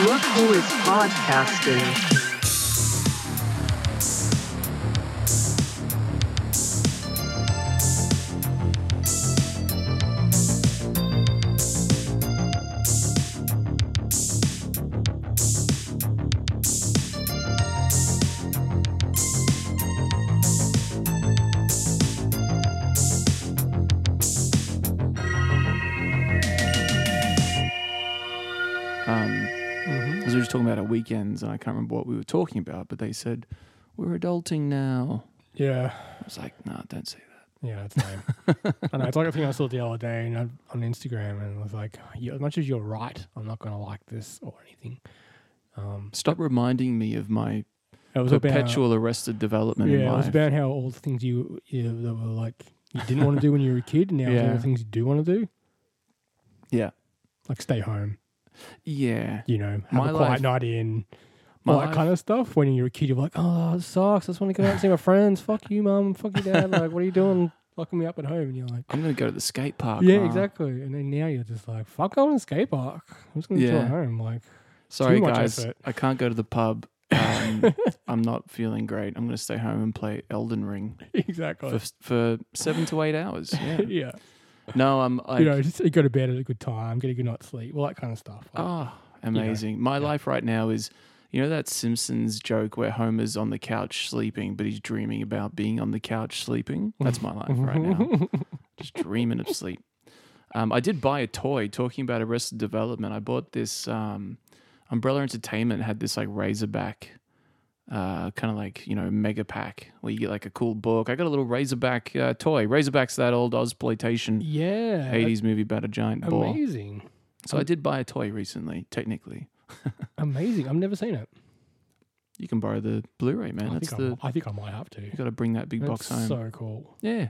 Look who is podcasting. Weekends, and I can't remember what we were talking about, but they said we're adulting now. Yeah. I was like, no, don't say that. Yeah, it's lame. I know. It's like a thing I saw the other day and I- on Instagram, and it was like, you, as much as you're right, I'm not going to like this or anything. Um, Stop reminding me of my it was perpetual arrested development About, yeah, it was about how all the things you, you that were like you didn't want to do when you were a kid, and now it's all the things you do want to do, yeah, like stay home, yeah. you know, have My a quiet life- night in, My all that life- kind of stuff. When you're a kid, you're like, oh, it sucks. I just want to go out and see my friends. Fuck you, mum. Fuck you, dad. Like, what are you doing? Locking me up at home, and you're like. I'm gonna go to the skate park. Yeah, Ma. exactly. And then now you're just like, fuck going to the skate park. I'm just going to chill Yeah. at home. Like, Sorry, much guys, effort. I can't go to the pub. Um, I'm not feeling great. I'm gonna stay home and play Elden Ring exactly. for for seven to eight hours. Yeah. yeah. No, I'm like, you know, just you go to bed at a good time, get a good night's sleep, all that kind of stuff. Like, oh, amazing. My life right now is, you know, that Simpsons joke where Homer's on the couch sleeping, but he's dreaming about being on the couch sleeping. That's my life right now. Just dreaming of sleep. Um, I did buy a toy. Talking about Arrested Development, I bought this. Um, Umbrella Entertainment had this like Razorback, uh, kind of like you know mega pack where you get like a cool book. I got a little Razorback uh, toy. Razorback's that old Ozploitation yeah. '80s movie about a giant that's boar. Amazing. So I did buy a toy recently. Technically, Amazing. I've never seen it. you can borrow the Blu-ray, man. I, That's think the I, I think I might have to. you got to bring that big That's box home. so cool. Yeah.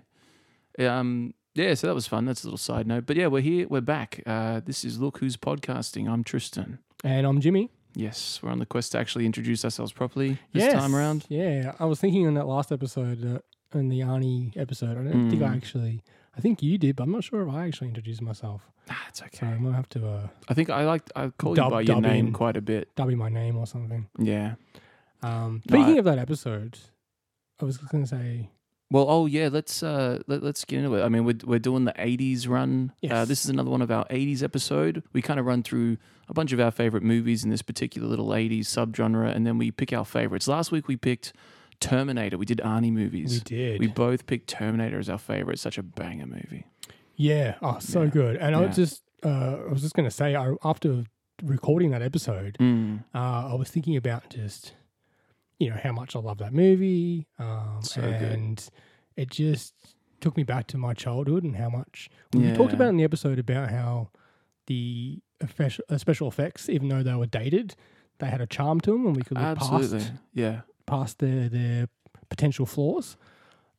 Um, yeah, so that was fun. That's a little side note. But yeah, we're here. We're back. Uh, this is Look Who's Podcasting. I'm Tristan. And I'm Jimmy. Yes, we're on the quest to actually introduce ourselves properly this Yes. time around. Yeah. I was thinking in that last episode, uh, in the Arnie episode, I don't think I Mm. actually, I think you did, but I'm not sure if I actually introduced myself. Ah, it's So okay. I might have to uh, I think I like I call Dub- you by your name in. quite a bit. dub in my name or something. Yeah. Um, No, speaking I- of that episode, I was going to say, Well, oh yeah, let's uh let, let's get into it. I mean, we're we're doing the '80s run. Uh, this is another one of our '80s episode. We kind of run through a bunch of our favorite movies in this particular little '80s subgenre, and then we pick our favorites. Last week we picked Terminator. We did Arnie movies. we did. We both picked Terminator as our favorite. Such a banger movie. Yeah. Oh, so Yeah. good. And I was just, uh, I was just going to say, I, after recording that episode, Mm. uh, I was thinking about just, you know, how much I love that movie. Um, So good. and it just took me back to my childhood and how much we talked about in the episode about how the uh, special effects, even though they were dated, they had a charm to them and we could look Absolutely. past Yeah. past their their potential flaws.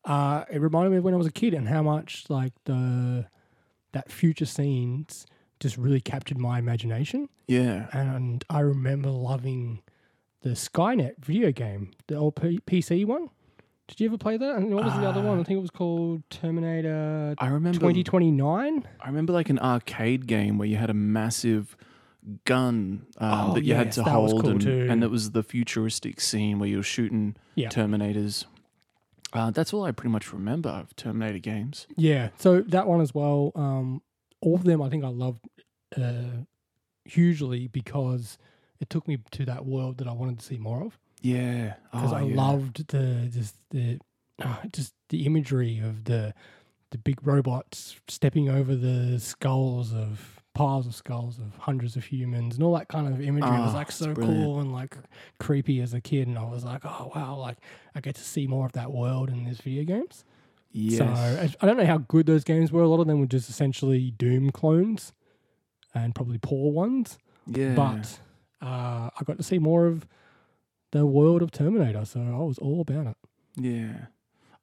Uh, it reminded me of when I was a kid and how much like the that future scenes just really captured my imagination. Yeah. And I remember loving the Skynet video game, the old P- PC one. Did you ever play that? And what was the other one? I think it was called Terminator I remember. 2029. I remember like an arcade game where you had a massive gun um, Oh, that you had yes, to that was hold, cool and, too. and it was the futuristic scene where you were shooting Yeah. Terminators. Uh, that's all I pretty much remember of Terminator games. Yeah, so that one as well. Um, all of them, I think I loved uh, hugely because it took me to that world that I wanted to see more of. Yeah, Because Oh, I yeah. loved the just the uh, just the imagery of the the big robots stepping over the skulls of piles of skulls of hundreds of humans and all that kind of imagery was Oh, like so brilliant. cool and like creepy as a kid and I was like oh wow like I get to see more of that world in these video games. Yes. So I don't know how good those games were. A lot of them were just essentially Doom clones, and probably poor ones. yeah. But uh, I got to see more of the world of Terminator, so I was all about it. Yeah.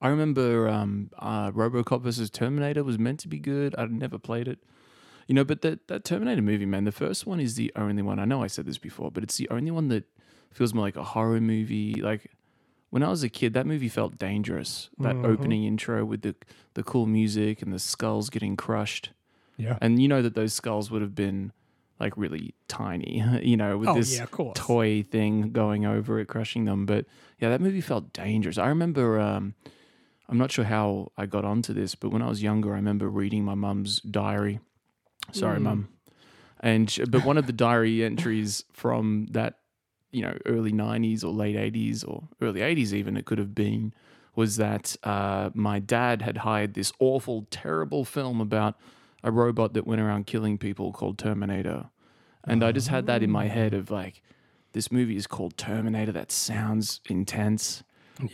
I remember um, uh, Robocop versus Terminator was meant to be good. I'd never played it. You know, but that, that Terminator movie, man, the first one is the only one. I know I said this before, but it's the only one that feels more like a horror movie. Like when I was a kid, that movie felt dangerous. That Mhm. opening intro with the, the cool music and the skulls getting crushed. Yeah, And you know that those skulls would have been like really tiny, you know, with oh this yeah, toy thing going over it, crushing them. But yeah, that movie felt dangerous. I remember, um, I'm not sure how I got onto this, but when I was younger, I remember reading my mum's diary. Sorry, Mm. mum. And sh- but one of the diary entries from that, you know, early '90s or late '80s or early '80s, even it could have been, was that uh, my dad had hired this awful, terrible film about a robot that went around killing people called Terminator. And I just had that in my head of like, this movie is called Terminator. That sounds intense.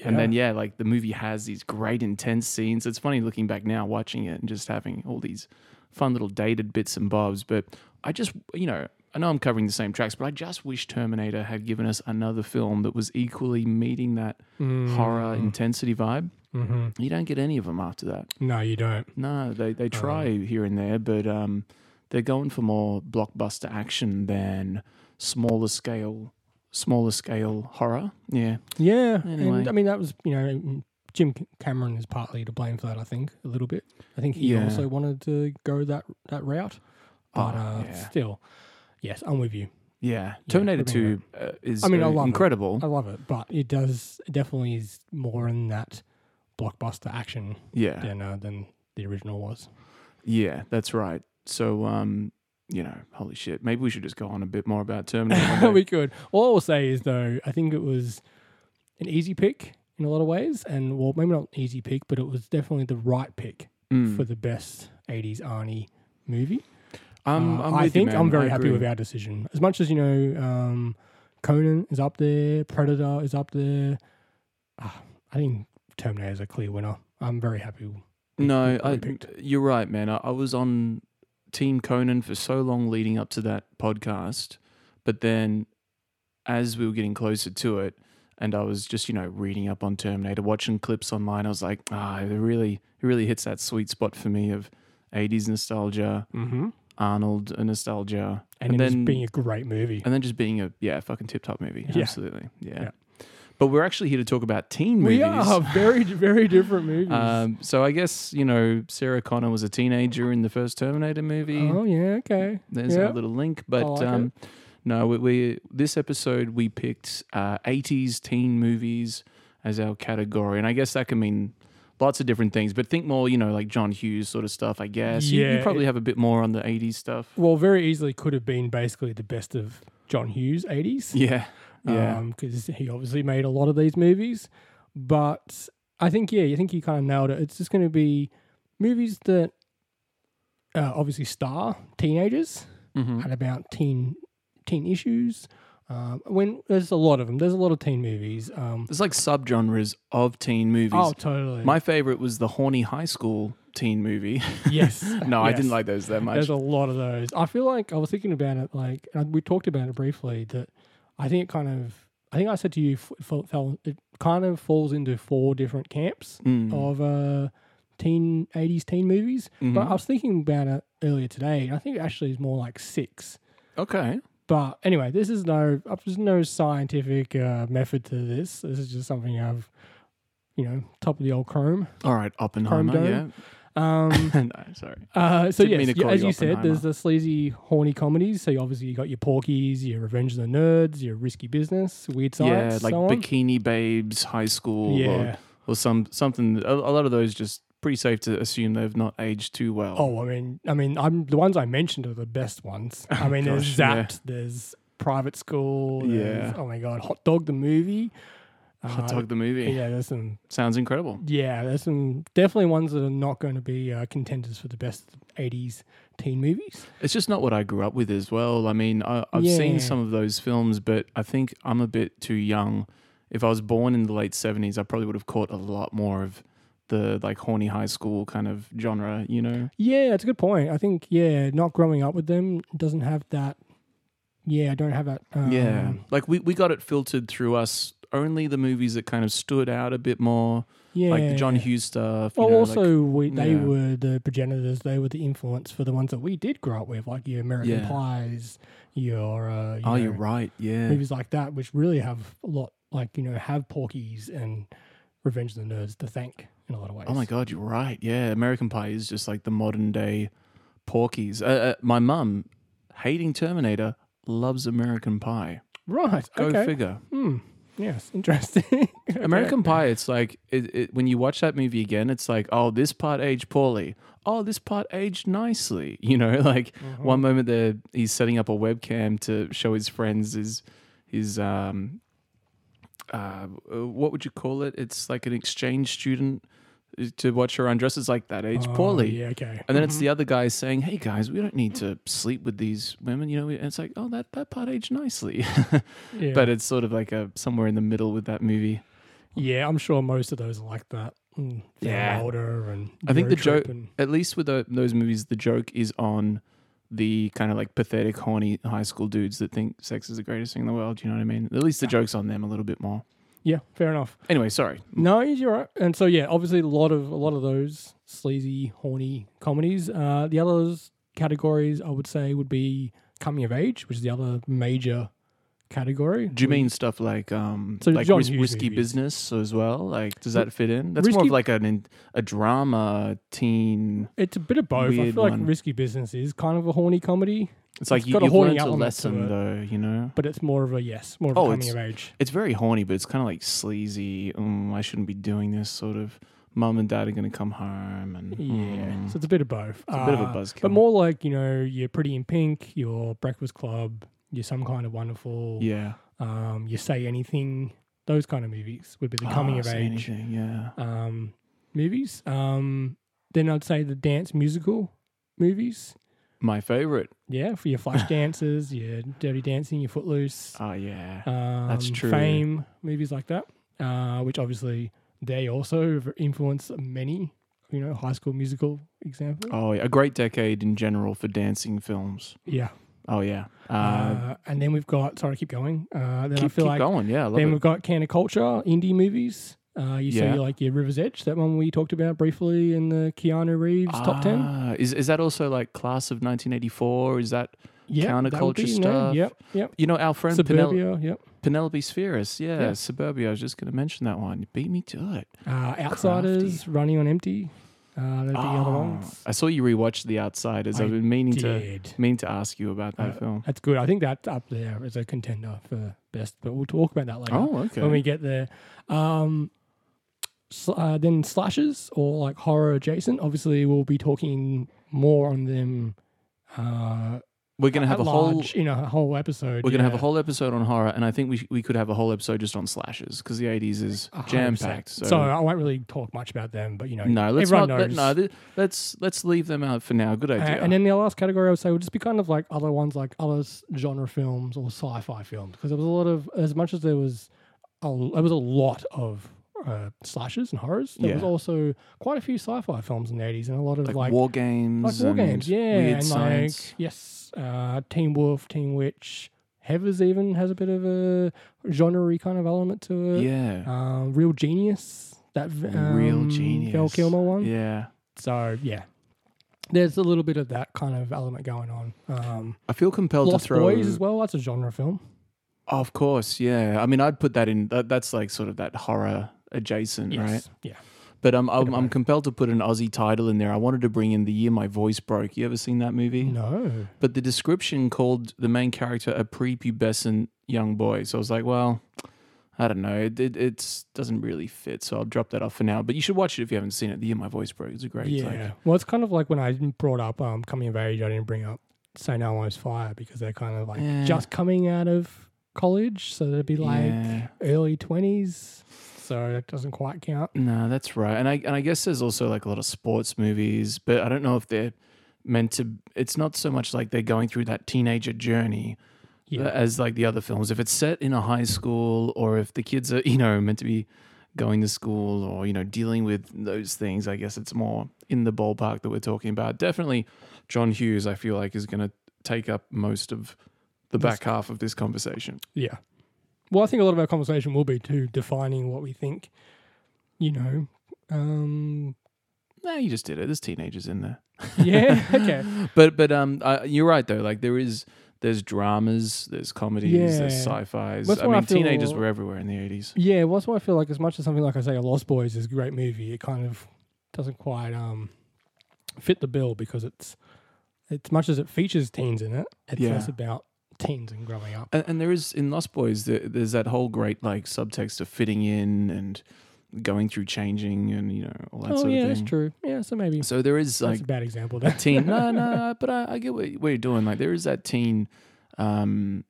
And then, yeah, like the movie has these great intense scenes. It's funny looking back now, watching it and just having all these fun little dated bits and bobs. But I just, you know, I know I'm covering the same tracks, but I just wish Terminator had given us another film that was equally meeting that horror intensity vibe. hmm You don't get any of them after that. No, you don't. No, they they try here and there, but um, they're going for more blockbuster action than smaller scale, smaller scale horror. Yeah, Yeah, Anyway. and I mean that was you know Jim Cameron is partly to blame for that. I think a little bit. I think he Yeah. also wanted to go that that route, but Oh, uh, yeah. still, yes, I'm with you. yeah. Terminator putting Two uh, is I mean, I uh, love it. incredible. I love it, but it does it definitely is more in that blockbuster action Yeah, than uh, than the original was. yeah, that's right. So, um, you know, holy shit, maybe we should just go on a bit more about Terminator. we could. All I will say is though, I think it was an easy pick in a lot of ways, and well, maybe not an easy pick, but it was definitely the right pick Mm. for the best '80s Arnie movie. I'm, Uh, I'm I with you, think. I'm very I happy with our decision. As much as you know, um, Conan is up there, Predator is up there. Ah, I think Terminator is a clear winner. I'm very happy. No, I, you're right, man. I, I was on Team Conan for so long leading up to that podcast, but then as we were getting closer to it, and I was just you know reading up on Terminator, watching clips online, I was like, ah, it really, it really hits that sweet spot for me of '80s nostalgia, Mm-hmm. Arnold and nostalgia, And, And then- being a great movie. and then just being a yeah fucking tip top movie. Yeah. Absolutely, yeah. Yeah. But we're actually here to talk about teen movies. We are very, very different movies. Um, so I guess you know Sarah Connor was a teenager in the first Terminator movie. oh yeah, okay. There's a little link, but like um, no, we, we this episode we picked uh, 80s teen movies as our category, and I guess that can mean lots of different things. But think more, you know, like John Hughes sort of stuff. I guess You- you, probably it- have a bit more on the 80s stuff. Well, very easily could have been basically the best of John Hughes '80s. Yeah, yeah, because he obviously made a lot of these movies. But I think, yeah, I think you kind of nailed it. It's just going to be movies that uh, obviously star teenagers Mhm. and about teen teen issues. Um, when there's a lot of them, there's a lot of teen movies. Um, There's like subgenres of teen movies. oh, totally. My favorite was the horny high school teen movie. yes, no, I didn't yes. like those that much. There's a lot of those. I feel like I was thinking about it, like and we talked about it briefly. That I think it kind of, I think I said to you, f- fell, fell, it kind of falls into four different camps Mm. of uh, teen '80s teen movies. But Mhm. I was thinking about it earlier today, and I think it actually is more like six. Okay. But anyway, this is no, uh, there's no scientific uh, method to this. This is just something I've, you know, top of the old Chrome. All right, Oppenheimer. Chrome Yeah. Um, no, sorry. Uh, so Didn't yes, as you said, there's the sleazy, horny comedies. So you obviously you got your Porky's, your Revenge of the Nerds, your Risky Business, Weird Science, yeah, like so. Bikini Babes, High School, Yeah. or, or some something. A, a lot of those just pretty safe to assume they've not aged too well. Oh, I mean, I mean, I'm the ones I mentioned are the best ones. I mean, there's gosh, yeah. Zapped, there's Private School, there's, Yeah. oh my god, Hot Dog the movie. Hot Uh, Dog the movie Yeah, there's some. sounds incredible. Yeah, there's some definitely ones that are not going to be uh, contenders for the best '80s teen movies. It's just not what I grew up with as well. I mean, I, I've Yeah. seen some of those films, but I think I'm a bit too young. If I was born in the late '70s, I probably would have caught a lot more of the like horny high school kind of genre. You know? Yeah, it's a good point. I think yeah, not growing up with them doesn't have that. Yeah, I don't have that. Um, yeah, like we we got it filtered through us. Only the movies that kind of stood out a bit more, yeah. like the John Hughes stuff. Well, know, also like, we, they yeah. were the progenitors. They were the influence for the ones that we did grow up with, like your American Yeah. Pies, your uh, you oh, know, you're right. Yeah, movies like that, which really have a lot, like you know, have Porky's and Revenge of the Nerds to thank in a lot of ways. Oh my god, you're right. Yeah, American Pie is just like the modern day Porky's. Uh, uh, my mum hating Terminator, loves American Pie. Right. Go okay. figure. Hmm. Yes. Interesting. Okay. American Pie, it's like it, it, when you watch that movie again, it's like, oh, this part aged poorly. Oh, this part aged nicely. You know, like Mm-hmm. one moment there, he's setting up a webcam to show his friends his his um uh what would you call it? It's like an exchange student uh, to watch her undress. It's like that age Oh, poorly. Yeah. Okay. And then it's the other guy saying, "Hey guys, we don't need to sleep with these women." You know, and it's like, "Oh, that that part aged nicely," Yeah. but it's sort of like a somewhere in the middle with that movie. yeah, I'm sure most of those are like that. Mm, Yeah. Older and I think the joke- and- At least with the, those movies, the joke is on the kind of like pathetic, horny high school dudes that think sex is the greatest thing in the world. You know what I mean? At least the joke's on them a little bit more. Yeah. Fair enough. Anyway, sorry. No, you're right. And so yeah, obviously a lot of a lot of those sleazy, horny comedies. Uh, the others categories I would say would be coming of age, which is the other major category. Do you mean stuff like um So like Whis- whiskey movies. business as well? Like, does that fit in? That's more of like an a drama teen. It's a bit of both. I feel like one. Risky Business is kind of a horny comedy, It's like It's you, got a you've horny learned a lesson it. though. You know, but it's more of a yes, more of Oh, a coming of age. it's very horny, but it's kind of like sleazy. Mm, I shouldn't be doing this. Sort of. Mum and dad are going to come home, and Yeah, mm, so it's a bit of both. it's a bit of a Uh, buzzkill. but more like you know, you're Pretty in Pink, your Breakfast Club, you're Some Kind of Wonderful, yeah. um, you Say Anything. Those kind of movies would be the coming Ah, of age anything, Yeah. um, movies. Um, then I'd say the dance musical movies. My favorite. Yeah, for your Flash dances, your Dirty Dancing, your Footloose, Oh yeah. um, that's true. Fame, movies like that, uh, which obviously they also influence many, you know, High School Musical example. Oh, yeah. a great decade in general for dancing films. Yeah, Oh yeah. Uh, uh, and then we've got. Sorry, keep going. Uh, then I keep feel keep like going. Yeah, I then it. we've got counterculture indie movies. Uh, you Yeah. see, like your River's Edge, that one we talked about briefly in the Keanu Reeves top ten. Ah, Is is that also like class of 1984? Is that that would counterculture no, stuff? Yep, yep. you know our friend Penel- Suburbia, yep. Penelope Spheeris? Yeah, Yeah. Suburbia. I was just going to mention that one. You beat me to it. Uh, Outsiders, Running on Empty. Uh, the other Oh, ones. I saw you rewatch The Outsiders. I I've been meaning to Did. mean to ask you about that Uh, film. That's good. I think that's up there as a contender for best, but we'll talk about that later Oh, okay. when we get there. Um, sl- uh, then slashes or like horror adjacent. Obviously, we'll be talking more on them. Uh, We're going to have a whole large in a whole episode. We're gonna have a whole episode on horror, and I think we sh- we could have a whole episode just on slashes because the '80s is jam packed. So, So, I won't really talk much about them, but you know, no, let's everyone not. Let, knows. no, th- let's let's leave them out for now. Good Uh, idea. and then the last category I would say would just be kind of like other ones like other genre films or sci-fi films because there was a lot of as much as there was a, there was a lot of uh, slashes and horrors. There was also quite a few sci-fi films in the eighties and a lot of like, like war games, like war games, yeah, and science. like yes, uh, Teen Wolf, Teen Witch, Heathers even has a bit of a genre kind of element to it. yeah, Um, Real Genius, that v- real um, genius. Val Kilmer one. Yeah, So yeah, there's a little bit of that kind of element going on. Um, I feel compelled Lost to throw. Boys as well. That's a genre film. Of course, yeah. I mean, I'd put that in. That, that's like sort of that horror adjacent, right? Yeah. But um, I'm, I'm compelled to put an Aussie title in there. I wanted to bring in the year my voice broke. You ever seen that movie? No. But the description called the main character a prepubescent young boy. So I was like, well, I don't know. It it it's, doesn't really fit. So I'll drop that off for now. But you should watch it if you haven't seen it. The Year My Voice Broke. It's a great. Yeah. Like, Well, it's kind of like when I brought up um, coming of age. I didn't bring up Say No One's Fire because they're kind of like Yeah. just coming out of college, so they'd be like yeah. early twenties. So it doesn't quite count. No, that's right. And I and I guess there's also like a lot of sports movies, but I don't know if they're meant to. It's not so much like they're going through that teenager journey Yeah. Uh, as like the other films. If it's set in a high school, or if the kids are you know meant to be going to school, or you know dealing with those things, I guess it's more in the ballpark that we're talking about. Definitely, John Hughes. I feel like is going to take up most of the back half of this conversation. Yeah. Well, I think a lot of our conversation will be to defining what we think. You know. Um. Nah, you just did it. There's teenagers in there. Yeah. okay. but but um, uh, you're right though. Like there is, there's dramas, there's comedies, there's sci-fi's. That's I what I mean, teenagers were everywhere in the '80s. Yeah, well, that's why I feel like as much as something like I say, a Lost Boys is a great movie, it kind of doesn't quite um fit the bill because it's As much as it features teens in it, it's Yeah. less about teens and growing up. And, and there is in Lost Boys, there, there's that whole great like subtext of fitting in and going through changing and you know all that oh sort yeah, of that's thing. true. Yeah, so maybe So there is that's like a bad example. a There. teen. no, no, but I, I get what, what you're doing. Like there is that teen, um,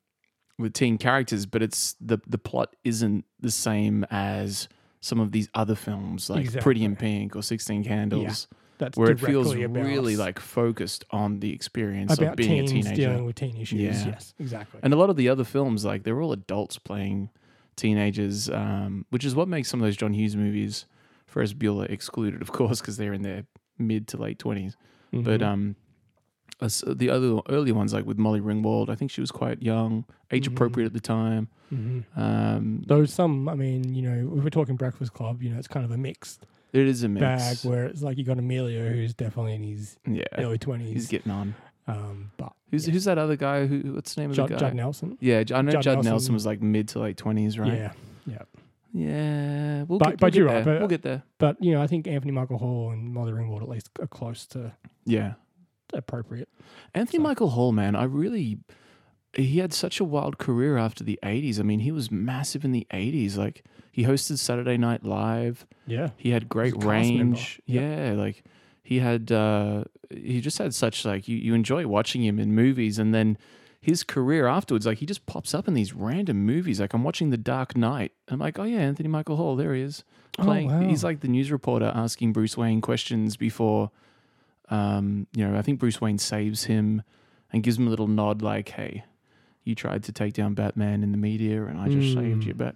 with teen characters, but it's the the plot isn't the same as some of these other films like Pretty in Pink or Sixteen Candles, That's where it feels really like focused on the experience of about being a teenager. dealing with teen issues. Yeah. Yes, exactly. And a lot of the other films, like they're all adults playing teenagers, um, which is what makes some of those John Hughes movies, Ferris Bueller excluded, of course, because they're in their mid to late 20s. But Mhm. um, the other early ones, like with Molly Ringwald, I think she was quite young, age appropriate at the time. Mhm. Um, Though some, I mean, you know, if we're talking Breakfast Club, you know, it's kind of a mixed it is a mix. bag where it's like you got Emilio, who's definitely in his yeah, early he's twenties. getting on. Um, but Who's yeah. who's that other guy? Who what's the name of Judd, the guy? Judd Nelson. Yeah, I know Judd Judd, Nelson. Nelson. was like mid to late twenties, right? Yeah, yeah. yeah. We'll But- get, we'll but you're there. right, but- we'll get there. But you know, I think Anthony Michael Hall and Molly Ringwald at least are close to Yeah. appropriate. Anthony So- Michael Hall, man, I really he had such a wild career after the 80s. I mean, he was massive in the 80s. Like he hosted Saturday Night Live. Yeah, He had great He's a cast member. range. Yep. Yeah, like he had uh he just had such like you, you enjoy watching him in movies and then his career afterwards, like he just pops up in these random movies. Like I'm watching The Dark Knight. I'm like, oh yeah, Anthony Michael Hall, there he is. Oh, Playing wow. he's like the news reporter asking Bruce Wayne questions before um, you know, I think Bruce Wayne saves him and gives him a little nod like, Hey, you tried to take down Batman in the media and I just saved Mm. you. But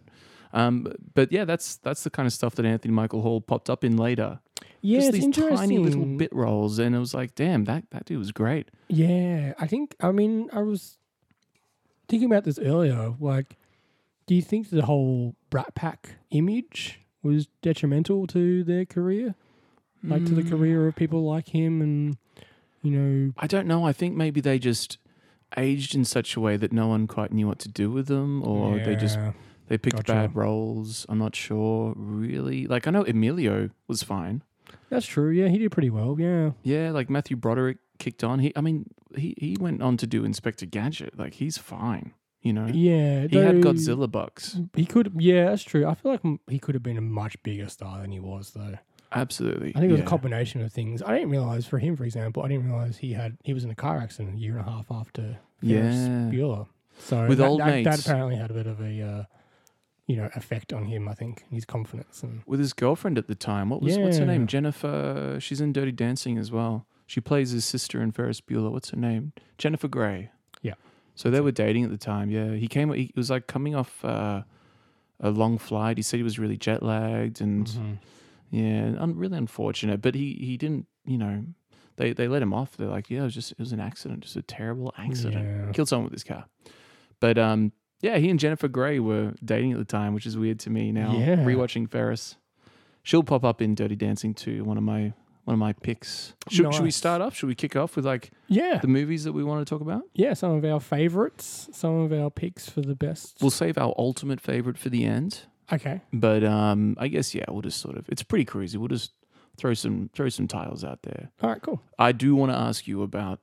um, but yeah, that's that's the kind of stuff that Anthony Michael Hall popped up in later yeah. just it's these interesting. tiny little bit roles, and it was like, damn, that that dude was great. Yeah, I think. I mean, I was thinking about this earlier. Like, do you think the whole Brat Pack image was detrimental to their career, like to the Mm, career of people like him, and you know, I don't know. I think maybe they just aged in such a way that no one quite knew what to do with them, or they just they picked Gotcha. bad roles. I'm not sure, really. Like I know Emilio was fine. That's true. Yeah, he did pretty well. Yeah, Yeah, like Matthew Broderick kicked on. He, I mean, he he went on to do Inspector Gadget. Like he's fine. You know, yeah. he had Godzilla bucks. He could. Yeah, that's true. I feel like he could have been a much bigger star than he was, though. Absolutely. I think it was yeah. a combination of things. I didn't realize for him, for example, I didn't realize he had he was in a car accident a year and a half after Ferris Yeah. Bueller. So With that, old that, that apparently had a bit of a uh, you know effect on him. I think his confidence and with his girlfriend at the time. What was what's her name? Jennifer. She's in Dirty Dancing as well. She plays his sister in Ferris Bueller. What's her name? Jennifer Grey. Yeah. So they were dating at the time. Yeah, he came. He was like coming off uh, a long flight. He said he was really jet lagged and Mhm. Yeah, un- really unfortunate. But he he didn't. You know, they they let him off. They're like, yeah, it was just it was an accident, just a terrible accident. Yeah. Killed someone with his car. But um, yeah, he and Jennifer Grey were dating at the time, which is weird to me now. Yeah. Rewatching Ferris, she'll pop up in Dirty Dancing too. One of my one of my picks. Should, should we start off? Should we kick off with like yeah, the movies that we want to talk about? yeah. Some of our favorites, some of our picks for the best. We'll save our ultimate favorite for the end. Okay, But um, I guess yeah, we'll just sort of. It's pretty crazy. We'll just throw some throw some titles out there. all right, cool. I do want to ask you about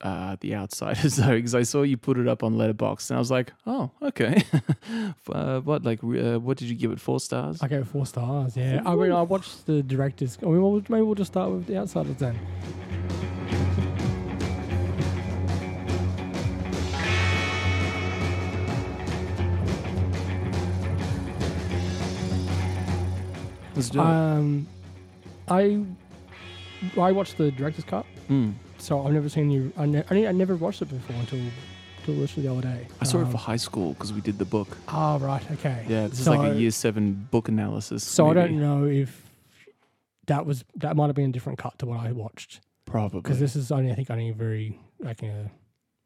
uh, the Outsiders though, because I saw you put it up on Letterboxd, and I was like, oh, okay. uh, what like uh, what did you give it? Four stars. I gave it four stars. Yeah, I mean, I watched the directors. I mean, maybe we'll just start with the outsiders then. Let's do it. Um, I I watched the director's cut, Mm. so I've never seen the. I, ne- I, ne- I never watched it before until until literally the other day. I saw it Um, for high school because we did the book. Ah, right, okay. Yeah, this So- is like a year seven book analysis. So I don't know if that was that might have been a different cut to what I watched Probably. because this is only I think only very like uh,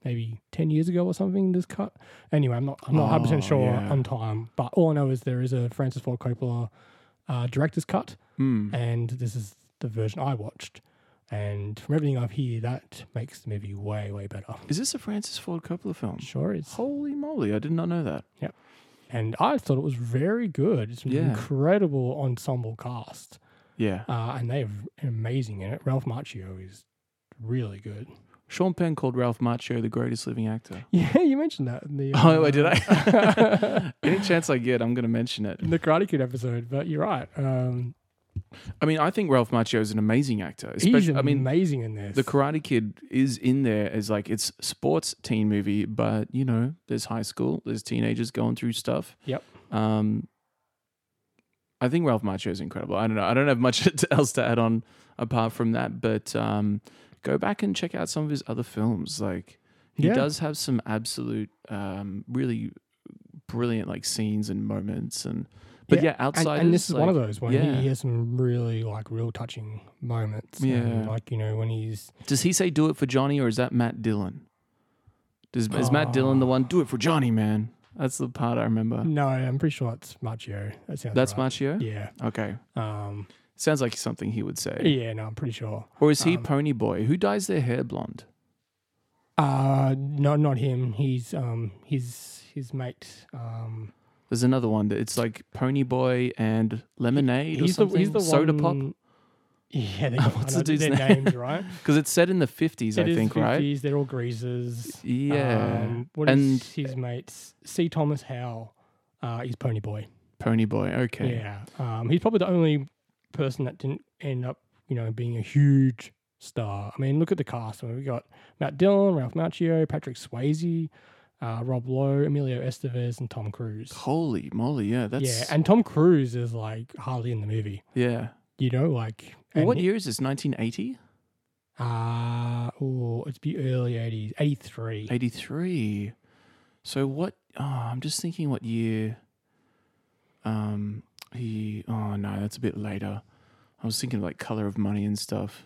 maybe ten years ago or something. This cut. Anyway, I'm not I'm not 100 Oh, percent sure yeah. on time, but all I know is there is a Francis Ford Coppola uh, director's cut, Mm. and this is the version I watched. And from everything I've heard, that makes the movie way way better. Is this a Francis Ford Coppola film? Sure is. Holy moly! I did not know that. Yeah. And I thought it was very good. It's an Yeah. incredible ensemble cast. Yeah, Uh, and they're amazing in it. Ralph Macchio is really good. Sean Penn called Ralph Macchio the greatest living actor. Yeah, you mentioned that in the Oh, wait, did uh, I? Any chance I get, I'm going to mention it. in the Karate Kid episode, but you're right. Um, I mean, I think Ralph Macchio is an amazing actor. he's I mean, amazing in this. The Karate Kid is in there as like it's sports teen movie, but you know, there's high school, there's teenagers going through stuff. Yep. Um, I think Ralph Macchio is incredible. I don't know. I don't have much else to add on apart from that, but um, go back and check out some of his other films. Like he Yeah. does have some absolute, um, really brilliant like scenes and moments, and but yeah, and, outside and this is one of those when yeah. he, he has some really like real touching moments. and, Yeah. like you know when he's Does he say "Do it for Johnny" or is that Matt Dillon? Does is Matt Dillon the one? Do it for Johnny, man. That's the part I remember. no, I'm pretty sure it's Macchio. That sounds That's right. Macchio. Yeah. Okay, Um. Sounds like something he would say. Yeah. No, I'm pretty sure. Or is he Um, Pony Boy? Who dyes their hair blonde? Uh, no, not him. He's um his his mate. Um, There's another one that it's like Pony Boy and Lemonade or he's the he's the Soda one, Pop Yeah, they got What's the dude's their name? names, right? because it's set in the 50s, I is think, right? 50s, They're all greasers. Yeah. Um, what is and his mates? C. Thomas Howell. Uh, he's Pony Boy. Pony Boy. Okay. Yeah. Um, he's probably the only person that didn't end up, you know, being a huge star. I mean, look at the cast. I mean, we got Matt Dillon, Ralph Macchio, Patrick Swayze, uh, Rob Lowe, Emilio Estevez, and Tom Cruise. Holy moly! Yeah, that's yeah, and Tom Cruise is like hardly in the movie. yeah. You know, like Well, what year is this? 1980, Uh oh, it's be early eighties, eighty three. 83. So what? Oh, I'm just thinking what year. Um, he. Oh no, that's a bit later. I was thinking like Color of Money and stuff.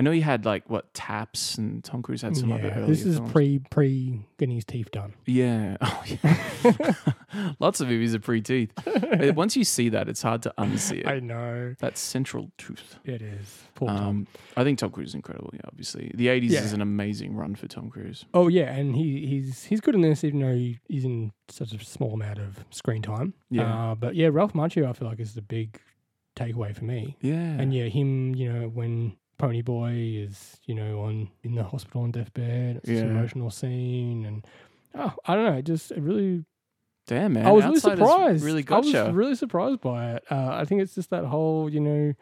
I know he had like what Taps and Tom Cruise had some other Yeah, earlier this is films. pre pre getting his teeth done. Yeah. Oh, yeah. Lots of movies are pre teeth. Once you see that, it's hard to unsee it. I know that central truth. it is. Poor Tom. Um, I think Tom Cruise is incredible. Yeah, obviously, the '80s Yeah. is an amazing run for Tom Cruise. Oh yeah, and he he's he's good in this, even though he, he's in such a small amount of screen time. Yeah. Uh, but yeah, Ralph Macchio, I feel like is the big takeaway for me. Yeah, And yeah, him, you know, when Pony Boy is, you know, on in the hospital on deathbed, it's this Yeah. emotional scene, and oh, I don't know, it just it really damn man, I was really surprised. Really I gotcha. was really surprised by it. Uh, I think it's just that whole, you know,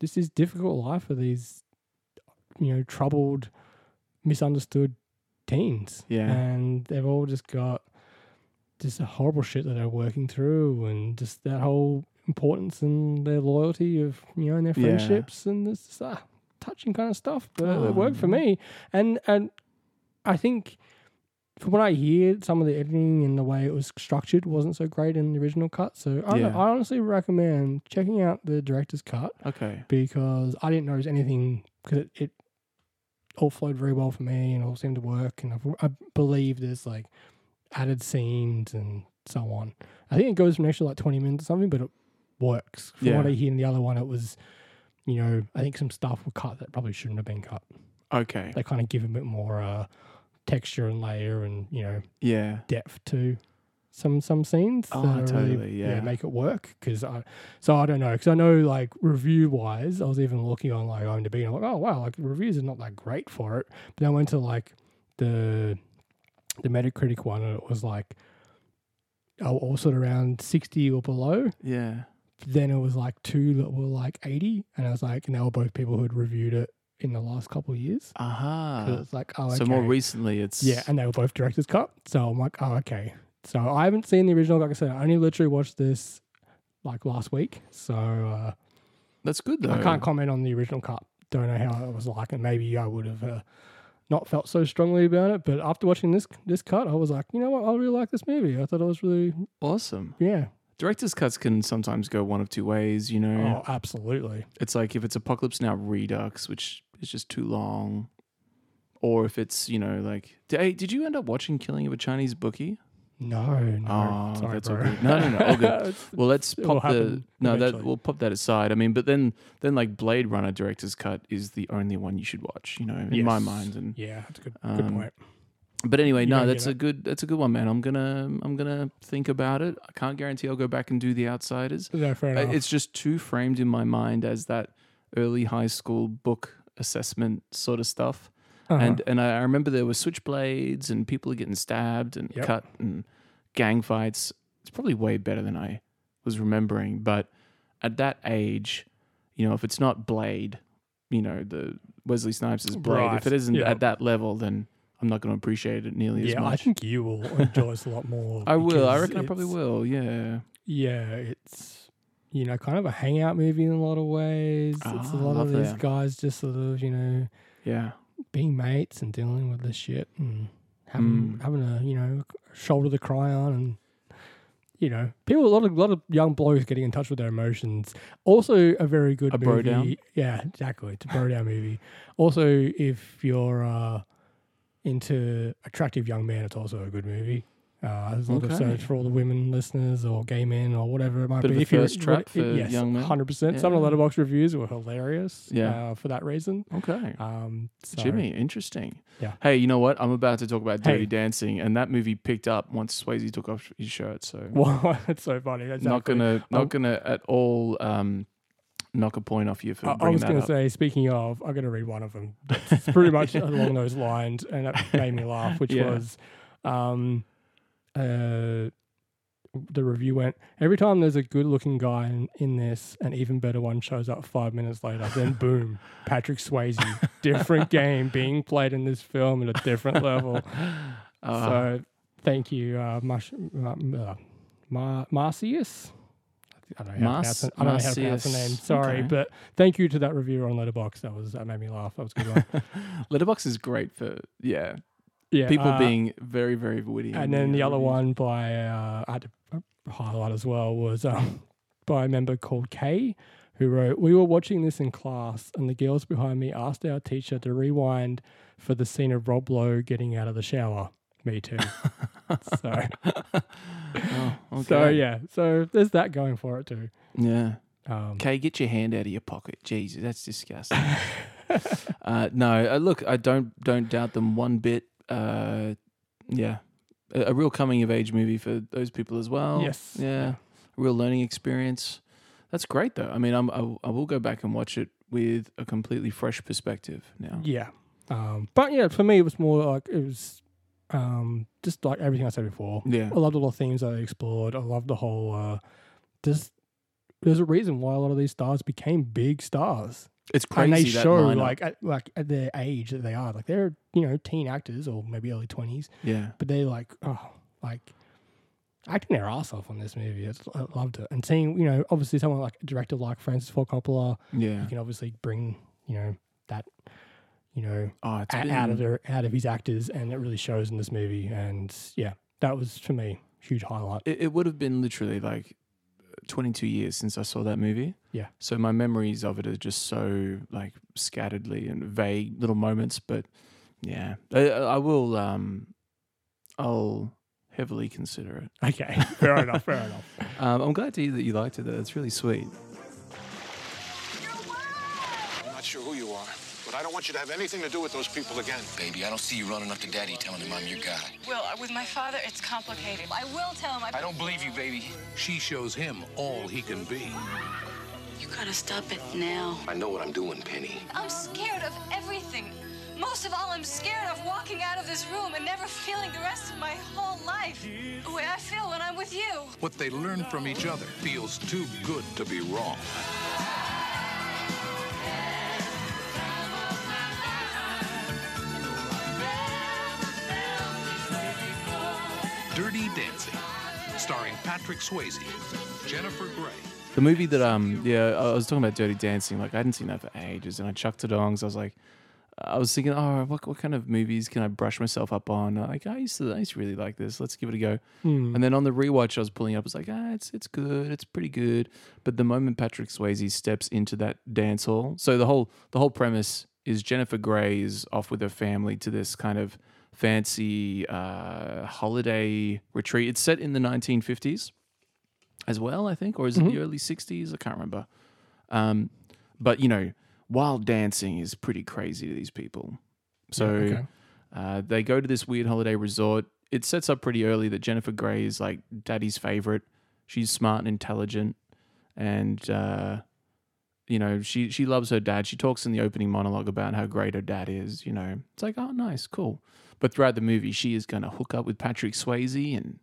this is difficult life for these, you know, troubled, misunderstood teens. Yeah. and they've all just got just a horrible shit that they're working through, and just that whole importance and their loyalty of you know and their Yeah. friendships and this ah, touching kind of stuff. But Oh, it worked for me, and and I think from what I hear, some of the editing and the way it was structured wasn't so great in the original cut. So I, Yeah. I honestly recommend checking out the director's cut okay. because I didn't notice anything because it, it all flowed very well for me and all seemed to work. And I, I believe there's like added scenes and so on. I think it goes from an extra like 20 minutes or something, but it works. From what I hear in the other one, it was, you know, I think some stuff were cut that probably shouldn't have been cut. Okay. They kind of give a bit more uh, texture and layer and, you know, Yeah. depth to some some scenes Oh, are really, totally, yeah. make it work because I so I don't know because I know like review wise I was even looking on like IMDb and I'm like oh wow like reviews are not that great for it but then I went to like the the Metacritic one and it was like oh, all sort of around 60 or below Yeah. Then it was like two that were like 80 and I was like and they were both people who had reviewed it in the last couple of years Aha. 'Cause it's like oh So more recently, it's Yeah, and they were both director's cut. So I'm like, oh, okay. So I haven't seen the original. Like I said, I only literally watched this like last week. So uh, that's good though. I can't comment on the original cut. Don't know how it was like, and maybe I would have uh, not felt so strongly about it. But after watching this this cut, I was like, you know what? I really like this movie. I thought it was really, Awesome. yeah. Director's cuts can sometimes go one of two ways. You know, Oh, absolutely. it's like if it's Apocalypse Now Redux, which is just too long, or if it's you know like, hey, did you end up watching Killing of a Chinese Bookie? No, no. Oh, sorry, that's all bro. good. No, no, no, all good. Well, let's pop the no. That we'll pop that aside. I mean, but then then like Blade Runner director's cut is the only one you should watch. You know, in my mind. And yeah, that's a good, good Um, point. But anyway, You no, that's a good that's a good one, man. I'm gonna I'm gonna think about it. I can't guarantee I'll go back and do The Outsiders. No, fair enough. It's just too framed in my mind as that early high school book assessment sort of stuff. Uh-huh. and and I remember there were switchblades and people are getting stabbed and Yep. cut and gang fights. It's probably way better than I was remembering, but at that age, you know, if it's not Blade, you know, the Wesley Snipes' is Blade, Right, if it isn't yeah. at that level, then I'm not going to appreciate it nearly as yeah, much. I think you will enjoy this a lot more. I will. I reckon I probably will. Yeah. Yeah, it's you know kind of a hangout movie in a lot of ways. it's Ah, a lot of these that. guys just sort of you know Yeah. being mates and dealing with this shit and having Mm. having a you know shoulder to cry on and you know people a lot of lot of young blokes getting in touch with their emotions. Also a very good A bro movie. down? Yeah, exactly. It's a bro down movie. Also, if you're uh, into attractive young men, it's also a good movie. Uh, there's a lot of Okay. search for all the women listeners or gay men or whatever it might Bit of be. a if you're thirst trap for yes, young men? hundred percent. Some of the Yeah. letterboxd reviews were hilarious. Yeah. uh, for that reason. Okay. Um, so- Jimmy, interesting. Yeah. Hey, you know what? I'm about to talk about Hey. Dirty Dancing, and that movie picked up once Swayze took off his shirt. So Well, that's so funny. Exactly. not gonna, not gonna at all um, knock a point off you for I, I was going to say, speaking of, I'm going to read one of them. It's pretty much along those lines, and it made me laugh, which Yeah. was um, uh, the review went, Every time there's a good looking guy in, in this, an even better one shows up five minutes later, then boom, Patrick Swayze. Different game being played in this film at a different level. Uh, so thank you, uh, Marsh, uh, Mar- Marcius. I don't know how to pronounce. I don't know how to pronounce the name. Sorry, Okay. but thank you to that reviewer on Letterboxd. That was that made me laugh. That was a good one. Letterboxd is great for yeah Yeah, people uh, being very very witty. And then the uh, other reviews. one by uh, I had to highlight as well was um, by a member called Kay, who wrote, "We were watching this in class, and the girls behind me asked our teacher to rewind for the scene of Rob Lowe getting out of the shower." Me too. so, Oh, okay. so yeah, so there's that going for it too. yeah. Um, Okay, get your hand out of your pocket. Jesus, that's disgusting. uh, no, uh, look, I don't don't doubt them one bit. Uh, yeah, a, a real coming of age movie for those people as well. Yes. yeah, a real learning experience. That's great though. I mean, I'm, I, I will go back and watch it with a completely fresh perspective now. Yeah. Um, but yeah, for me, it was more like it was um, just like everything I said before. Yeah, I loved all the themes that they explored. I loved the whole. Uh, just there's a reason why a lot of these stars became big stars, it's crazy. and they that show lineup. like at, like at their age that they are. Like they're you know teen actors or maybe early twenties, yeah, but they're like oh like acting their ass off on this movie. It's, I loved it, and seeing you know obviously someone like a director like Francis Ford Coppola, yeah. you can obviously bring you know that you know Oh, a- been, out of their out of his actors, and it really shows in this movie. And yeah, that was for me huge highlight. it, it would have been literally like 22 years since I saw that movie. Yeah. So my memories of it are just so like scatteredly and vague little moments. But yeah, I, I will. Um, I'll heavily consider it. Okay, fair enough, fair enough. Um, I'm glad to hear that you liked it. Though. It's really sweet. I don't want you to have anything to do with those people again. Baby, I don't see you running up to daddy telling him I'm your guy. Will, uh, with my father, it's complicated. I will tell him. I, I don't believe you, baby. She shows him all he can be. You gotta stop it now. I know what I'm doing, Penny. I'm scared of everything. Most of all, I'm scared of walking out of this room and never feeling the rest of my whole life the way I feel when I'm with you. What they learn from each other feels too good to be wrong. Dirty Dancing, starring Patrick Swayze, Jennifer Grey, The movie that um yeah I was talking about Dirty Dancing like I hadn't seen that for ages and I chucked it on 'cause I was like I was thinking oh what what kind of movies can I brush myself up on? Like I used to I used to really like this let's give it a go. Hmm. and then on the rewatch I was pulling up I was like ah it's it's good it's pretty good. But the moment Patrick Swayze steps into that dance hall so the whole the whole premise is Jennifer Grey is off with her family to this kind of fancy uh, holiday retreat it's set in the 1950s as well, I think, or is it Mm-hmm. the early '60s? I can't remember. Um, but you know, wild dancing is pretty crazy to these people. So okay. uh, they go to this weird holiday resort. It sets up pretty early that Jennifer Grey is like daddy's favorite. She's smart and intelligent, and uh, you know, she she loves her dad. She talks in the opening monologue about how great her dad is. You know, it's like, oh, nice, cool. But throughout the movie, she is going to hook up with Patrick Swayze and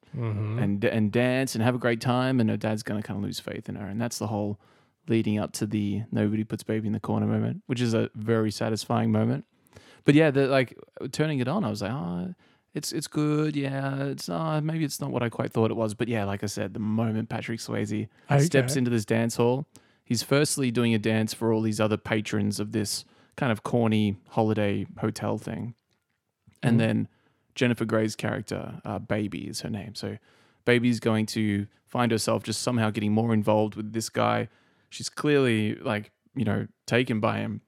and and dance and have a great time, and her dad's going to kind of lose faith in her, and that's the whole leading up to the nobody puts baby in the corner moment, which is a very satisfying moment. But yeah, the like turning it on, I was like, oh, it's it's good. Yeah, it's uh, maybe it's not what I quite thought it was, but yeah, like I said, the moment Patrick Swayze steps into this dance hall, he's firstly doing a dance for all these other patrons of this kind of corny holiday hotel thing, and then Jennifer Grey's character, uh, Baby, is her name. So Baby's going to find herself just somehow getting more involved with this guy. She's clearly like you know taken by him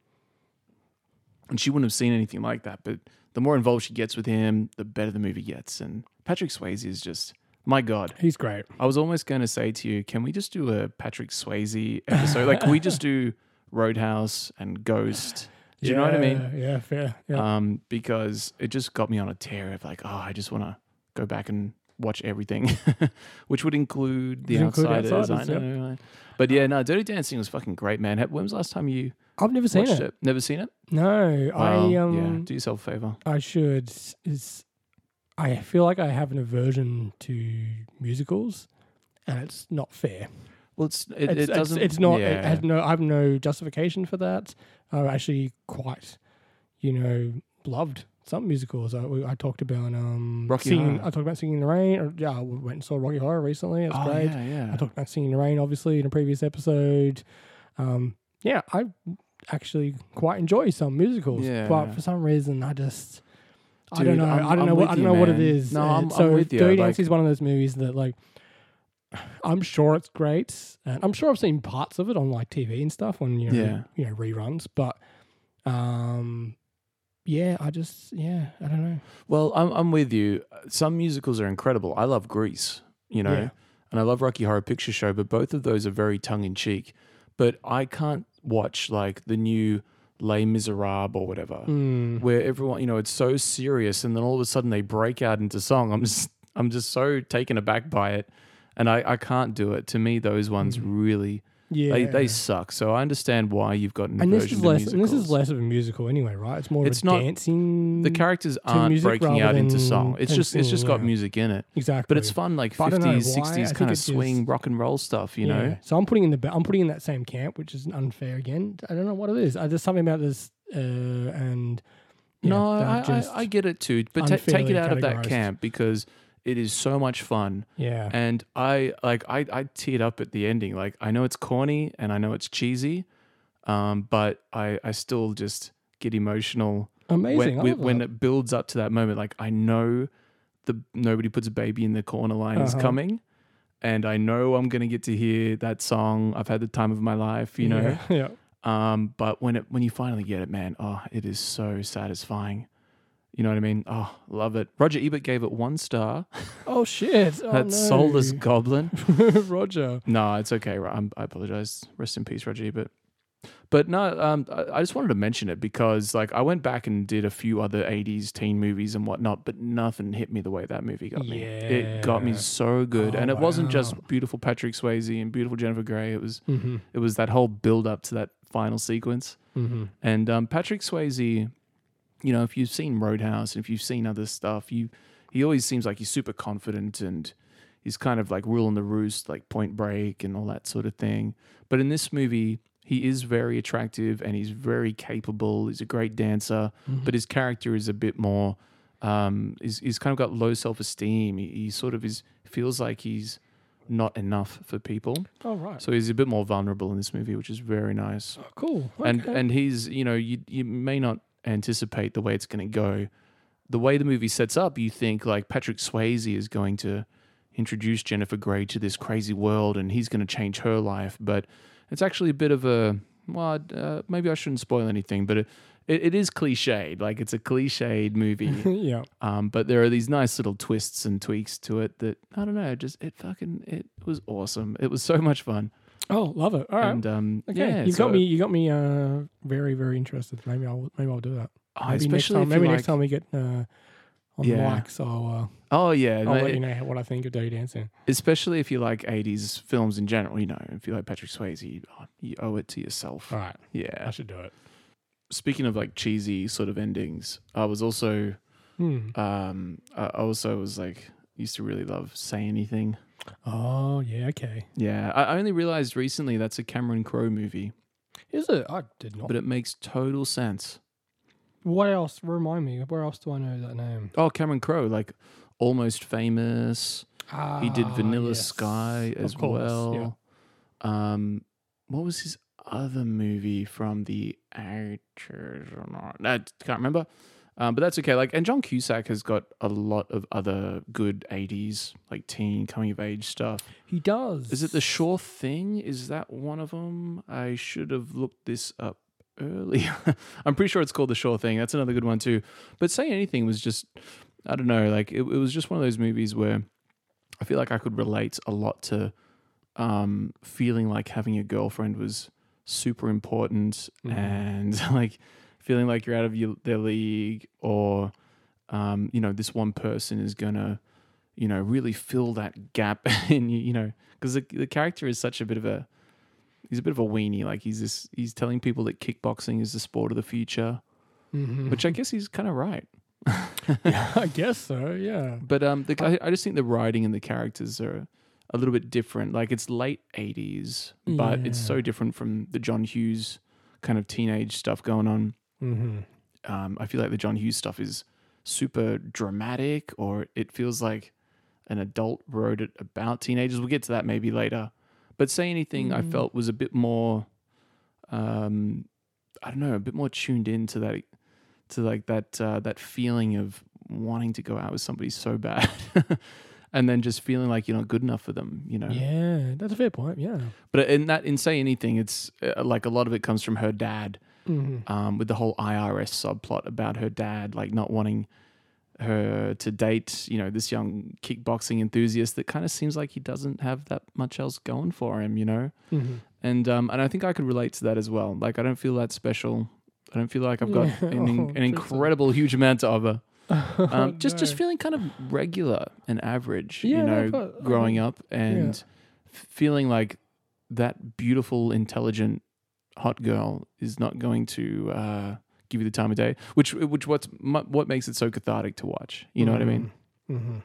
and she wouldn't have seen anything like that. But the more involved she gets with him, the better the movie gets. And Patrick Swayze is just, my God. He's great. I was almost going to say to you, can we just do a Patrick Swayze episode? like, can we just do Roadhouse and Ghost? Do you know what I mean? Yeah, Yeah, fair. Yeah. Um, because it just got me on a tear of like, oh, I just want to go back and watch everything, which would include The include Outsiders. Outsiders, I know. right? But yeah, no, Dirty Dancing was fucking great, man. When was the last time you I've never seen it. it? Never seen it? No, Well, I um, yeah, do yourself a favor. I should. Is I feel like I have an aversion to musicals, and it's not fair. Well, it's it, It's, it doesn't. it's not. Yeah. It has no. I have no justification for that. I actually quite, you know, loved some musicals. I, I talked about um Rocky singing. Horror. I talked about singing in the rain. Or, yeah, I went and saw Rocky Horror recently. It's oh, great. yeah, yeah. I talked about Singing in the Rain, obviously, in a previous episode. Um, yeah, I actually quite enjoy some musicals, Yeah. but for some reason, I just I don't know. I'm- I don't I'm know. What, with I don't you, know what it man. is. No, I'm- I'm so with you, Dirty like- Dancing is one of those movies that like. I'm sure it's great, and I'm sure I've seen parts of it on like TV and stuff on you know, Yeah. you know reruns. But, um, yeah, I just yeah, I don't know. Well, I'm I'm with you. Some musicals are incredible. I love Grease, you know, Yeah. and I love Rocky Horror Picture Show, but both of those are very tongue in cheek. But I can't watch like the new Les Miserables or whatever, Hmm. where everyone, you know, it's so serious, and then all of a sudden they break out into song. I'm just I'm just so taken aback by it, and I I can't do it. To me, those ones really Hmm. Yeah, they they suck. So I understand why you've got an and this is less. And this is less of a musical anyway, right? It's more It's of a not- dancing. the characters aren't music breaking rather out into song. It's than just it's just got yeah. music in it. exactly, But it's fun, like But I don't know fifties, why. I sixties think kind of it's swing just- rock and roll stuff. You know, So I'm putting in the ba- I'm putting in that same camp, which is unfair again. I don't know what it is. I just something about this uh, and yeah, no, that I, I I get it too. But ta take it out of that categorized. camp because it is so much fun. yeah, And I like I I teared up at the ending. Like I know it's corny and I know it's cheesy, um, but I I still just get emotional amazing. when when, when it builds up to that moment. Like I know the nobody puts a baby in the corner line is Uh-huh. coming, and I know I'm gonna get to hear that song. I've had the time of my life, you know. yeah, yeah. Um, but when it when you finally get it, man, oh, it is so satisfying. You know what I mean? Oh, love it. Roger Ebert gave it one star. Oh shit! Oh, that no. soulless goblin. Roger. No, it's okay. I'm, I apologize. Rest in peace, Roger Ebert. But no, um, I, I just wanted to mention it because, like, I went back and did a few other '80s teen movies and whatnot, but nothing hit me the way that movie got me. It got me so good, Oh, and it wasn't just beautiful Patrick Swayze and beautiful Jennifer Grey. It was, Mm-hmm. it was that whole build up to that final sequence. Mm-hmm. And um, Patrick Swayze, you know, if you've seen Roadhouse and if you've seen other stuff, you he always seems like he's super confident and he's kind of like ruling the roost, like Point Break and all that sort of thing. But in this movie, he is very attractive and he's very capable. He's a great dancer, but his character is a bit more. Um, he's, he's kind of got low self esteem. He, he sort of is feels like he's not enough for people. Oh right. So he's a bit more vulnerable in this movie, which is very nice Oh, cool. and and he's you know you you may not anticipate the way it's going to go. The way the movie sets up you think like patrick swayze is going to introduce jennifer grey to this crazy world and he's going to change her life but it's actually a bit of a well uh, maybe i shouldn't spoil anything but it, it, it is cliched like it's a cliched movie. Yeah. um, but there are these nice little twists and tweaks to it that i don't know just it fucking it was awesome. It was so much fun Oh, love it. All right. and um okay. yeah you so- got me. You got me. Uh, very very interested. Maybe I'll maybe I'll do that. oh, Maybe next especially time. Maybe like, next time we get uh, on Yeah. mic, so uh, Oh yeah, I'll no, let you know what I think of Dirty Dancing. especially if you like '80s films in general. You know, if you like Patrick Swayze, oh, you owe it to yourself. All right, Yeah. I should do it. Speaking of like cheesy sort of endings, I was also, Hmm. um, I also was like used to really love Say Anything. Oh yeah, okay. Yeah, I only realized recently that's a Cameron Crowe movie, Is it? I did not. but it makes total sense. what else? Remind me. Where else do I know that name? Oh, Cameron Crowe, like Almost Famous. He did Ah, Vanilla yes. Sky Of as course, well. yeah. Um, what was his other movie from the actors or not? I can't remember. Um, but that's okay. Like, and John Cusack has got a lot of other good '80s like teen coming of age stuff. He does. Is it The Sure Thing? Is that one of them? I should have looked this up earlier. I'm pretty sure it's called The Sure Thing. That's another good one too. But Say Anything was just, I don't know, like it, it was just one of those movies where I feel like I could relate a lot to um, feeling like having a girlfriend was super important and like feeling like you're out of your, their league or, um, you know, this one person is going to you know, really fill that gap in you, you know, because the, the character is such a bit of a, he's a bit of a weenie. Like he's this, he's telling people that kickboxing is the sport of the future, Mhm. which I guess he's kind of right. I guess so. Yeah. But um, the, I, I just think the writing and the characters are a little bit different. Like it's late '80s, but it's so different from the John Hughes kind of teenage stuff going on. Mm-hmm. Um, I feel like the John Hughes stuff is super dramatic, or it feels like an adult wrote it about teenagers. We'll get to that maybe later. But say anything, I felt was a bit more, um, I don't know, a bit more tuned into that, to like that uh, that feeling of wanting to go out with somebody so bad, and then just feeling like you're not good enough for them. You know. Yeah, that's a fair point. Yeah. But in that, in say anything, it's uh, like a lot of it comes from her dad Mm-hmm. um, with the whole IRS subplot about her dad, like not wanting her to date, you know, this young kickboxing enthusiast that kind of seems like he doesn't have that much else going for him, you know. Mm-hmm. And um, and I think I could relate to that as well. Like I don't feel that special. I don't feel like I've got Yeah. an, Oh, an incredible huge amount to offer. Um, just just no. feeling kind of regular and average, Yeah, you no, know, but, growing um, up and f- feeling like that beautiful, intelligent, hot girl is not going to uh, give you the time of day. Which which what's what makes it so cathartic to watch. You know what I mean? Mm-hmm.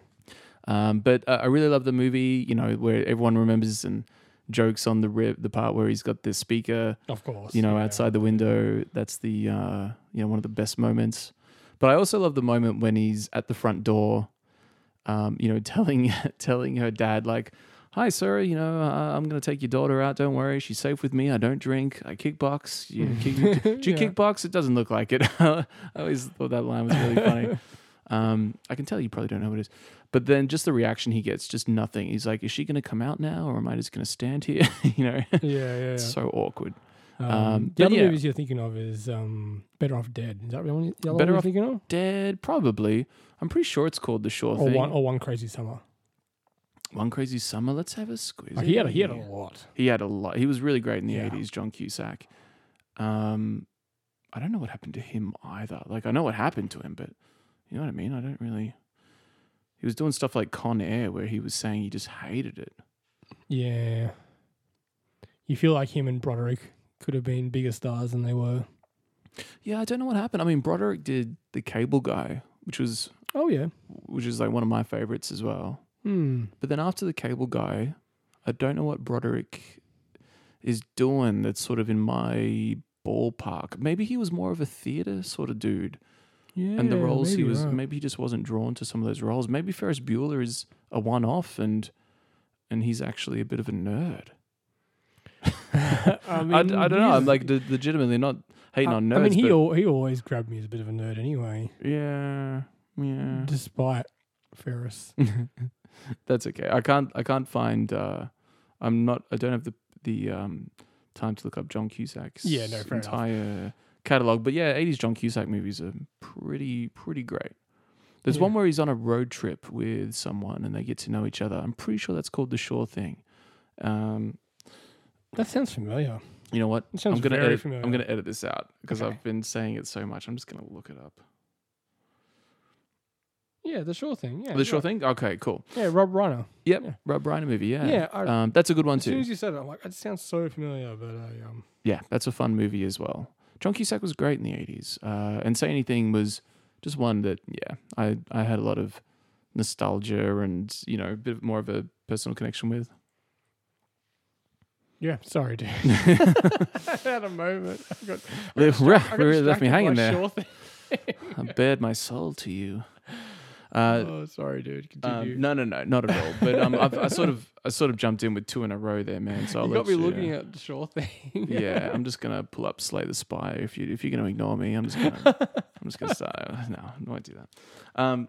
Um, but uh, I really love the movie. You know where everyone remembers and jokes on the the part where he's got the speaker Of course. you know, yeah. outside the window. That's the uh, you know one of the best moments. But I also love the moment when he's at the front door, um, you know, telling telling her dad like, "Hi, sir. You know, uh, I'm going to take your daughter out. Don't worry, she's safe with me. I don't drink. I kickbox. You kick, do you Yeah. kickbox? It doesn't look like it. I always thought that line was really funny. Um, I can tell you probably don't know what it is, but then just the reaction he gets, just nothing. He's like, "Is she going to come out now, or am I just going to stand here?" you know, Yeah, yeah. yeah. it's so awkward. Um, Um, the other yeah. movies you're thinking of is um, Better Off Dead. Is that the only the other Better one you're thinking of? Dead, probably. I'm pretty sure it's called the Sure Or Thing. one, or one Crazy Summer. One Crazy Summer. Let's have a squeeze. Oh, he had a, he had a lot. He had a lot. He was really great in the Yeah. 80s, John Cusack. Um, I don't know what happened to him either. Like, I know what happened to him, but you know what I mean? I don't really. He was doing stuff like Con Air where he was saying he just hated it. Yeah. You feel like him and Broderick could have been bigger stars than they were. Yeah, I don't know what happened. I mean, Broderick did The Cable Guy, which was Oh yeah. which is like one of my favorites as well. Hmm. But then after the cable guy, I don't know what Broderick is doing that's sort of in my ballpark. Maybe he was more of a theater sort of dude. Yeah. and the roles he was right. maybe he just wasn't drawn to some of those roles. Maybe Ferris Bueller is a one off and and he's actually a bit of a nerd. I, I, mean, I don't know. I'm like le- legitimately not hating I, on nerds. I mean, he al- he always grabbed me as a bit of a nerd anyway, yeah, yeah. despite Ferris. That's okay. I can't. I can't find. Uh, I'm not. I don't have the the um, time to look up John Cusack's Yeah, no, entire catalog. But yeah, 80s John Cusack movies are pretty pretty great. There's Yeah. one where he's on a road trip with someone and they get to know each other. I'm pretty sure that's called The Sure Thing. Um, That sounds familiar. you know what? I'm gonna very edit, familiar. I'm gonna edit this out because Okay. I've been saying it so much. I'm just gonna look it up. Yeah, the sure thing. Yeah, the sure thing. Okay, cool. Yeah, Rob Reiner. Yep, Yeah. Rob Reiner movie. Yeah, Yeah, I- um, that's a good one too. As soon as you said it, I'm like, it sounds so familiar, but I um, Yeah, that's a fun movie as well. John Cusack was great in the eighties, uh, and Say Anything was just one that yeah, I I had a lot of nostalgia and you know a bit more of a personal connection with. yeah. Sorry, dude. I had a moment. I got, I got Really I got really left me hanging there. Sure thing. I bared my soul to you. Uh, oh, sorry, dude. um, no, no, no, not at all. But um, I've, I sort of, I sort of jumped in with two in a row there, man. So I'll you let got me you- looking at the sure thing. yeah, I'm just gonna pull up Slay the Spire. If you if you're gonna ignore me, I'm just gonna I'm just gonna start. No, I won't do that. Um,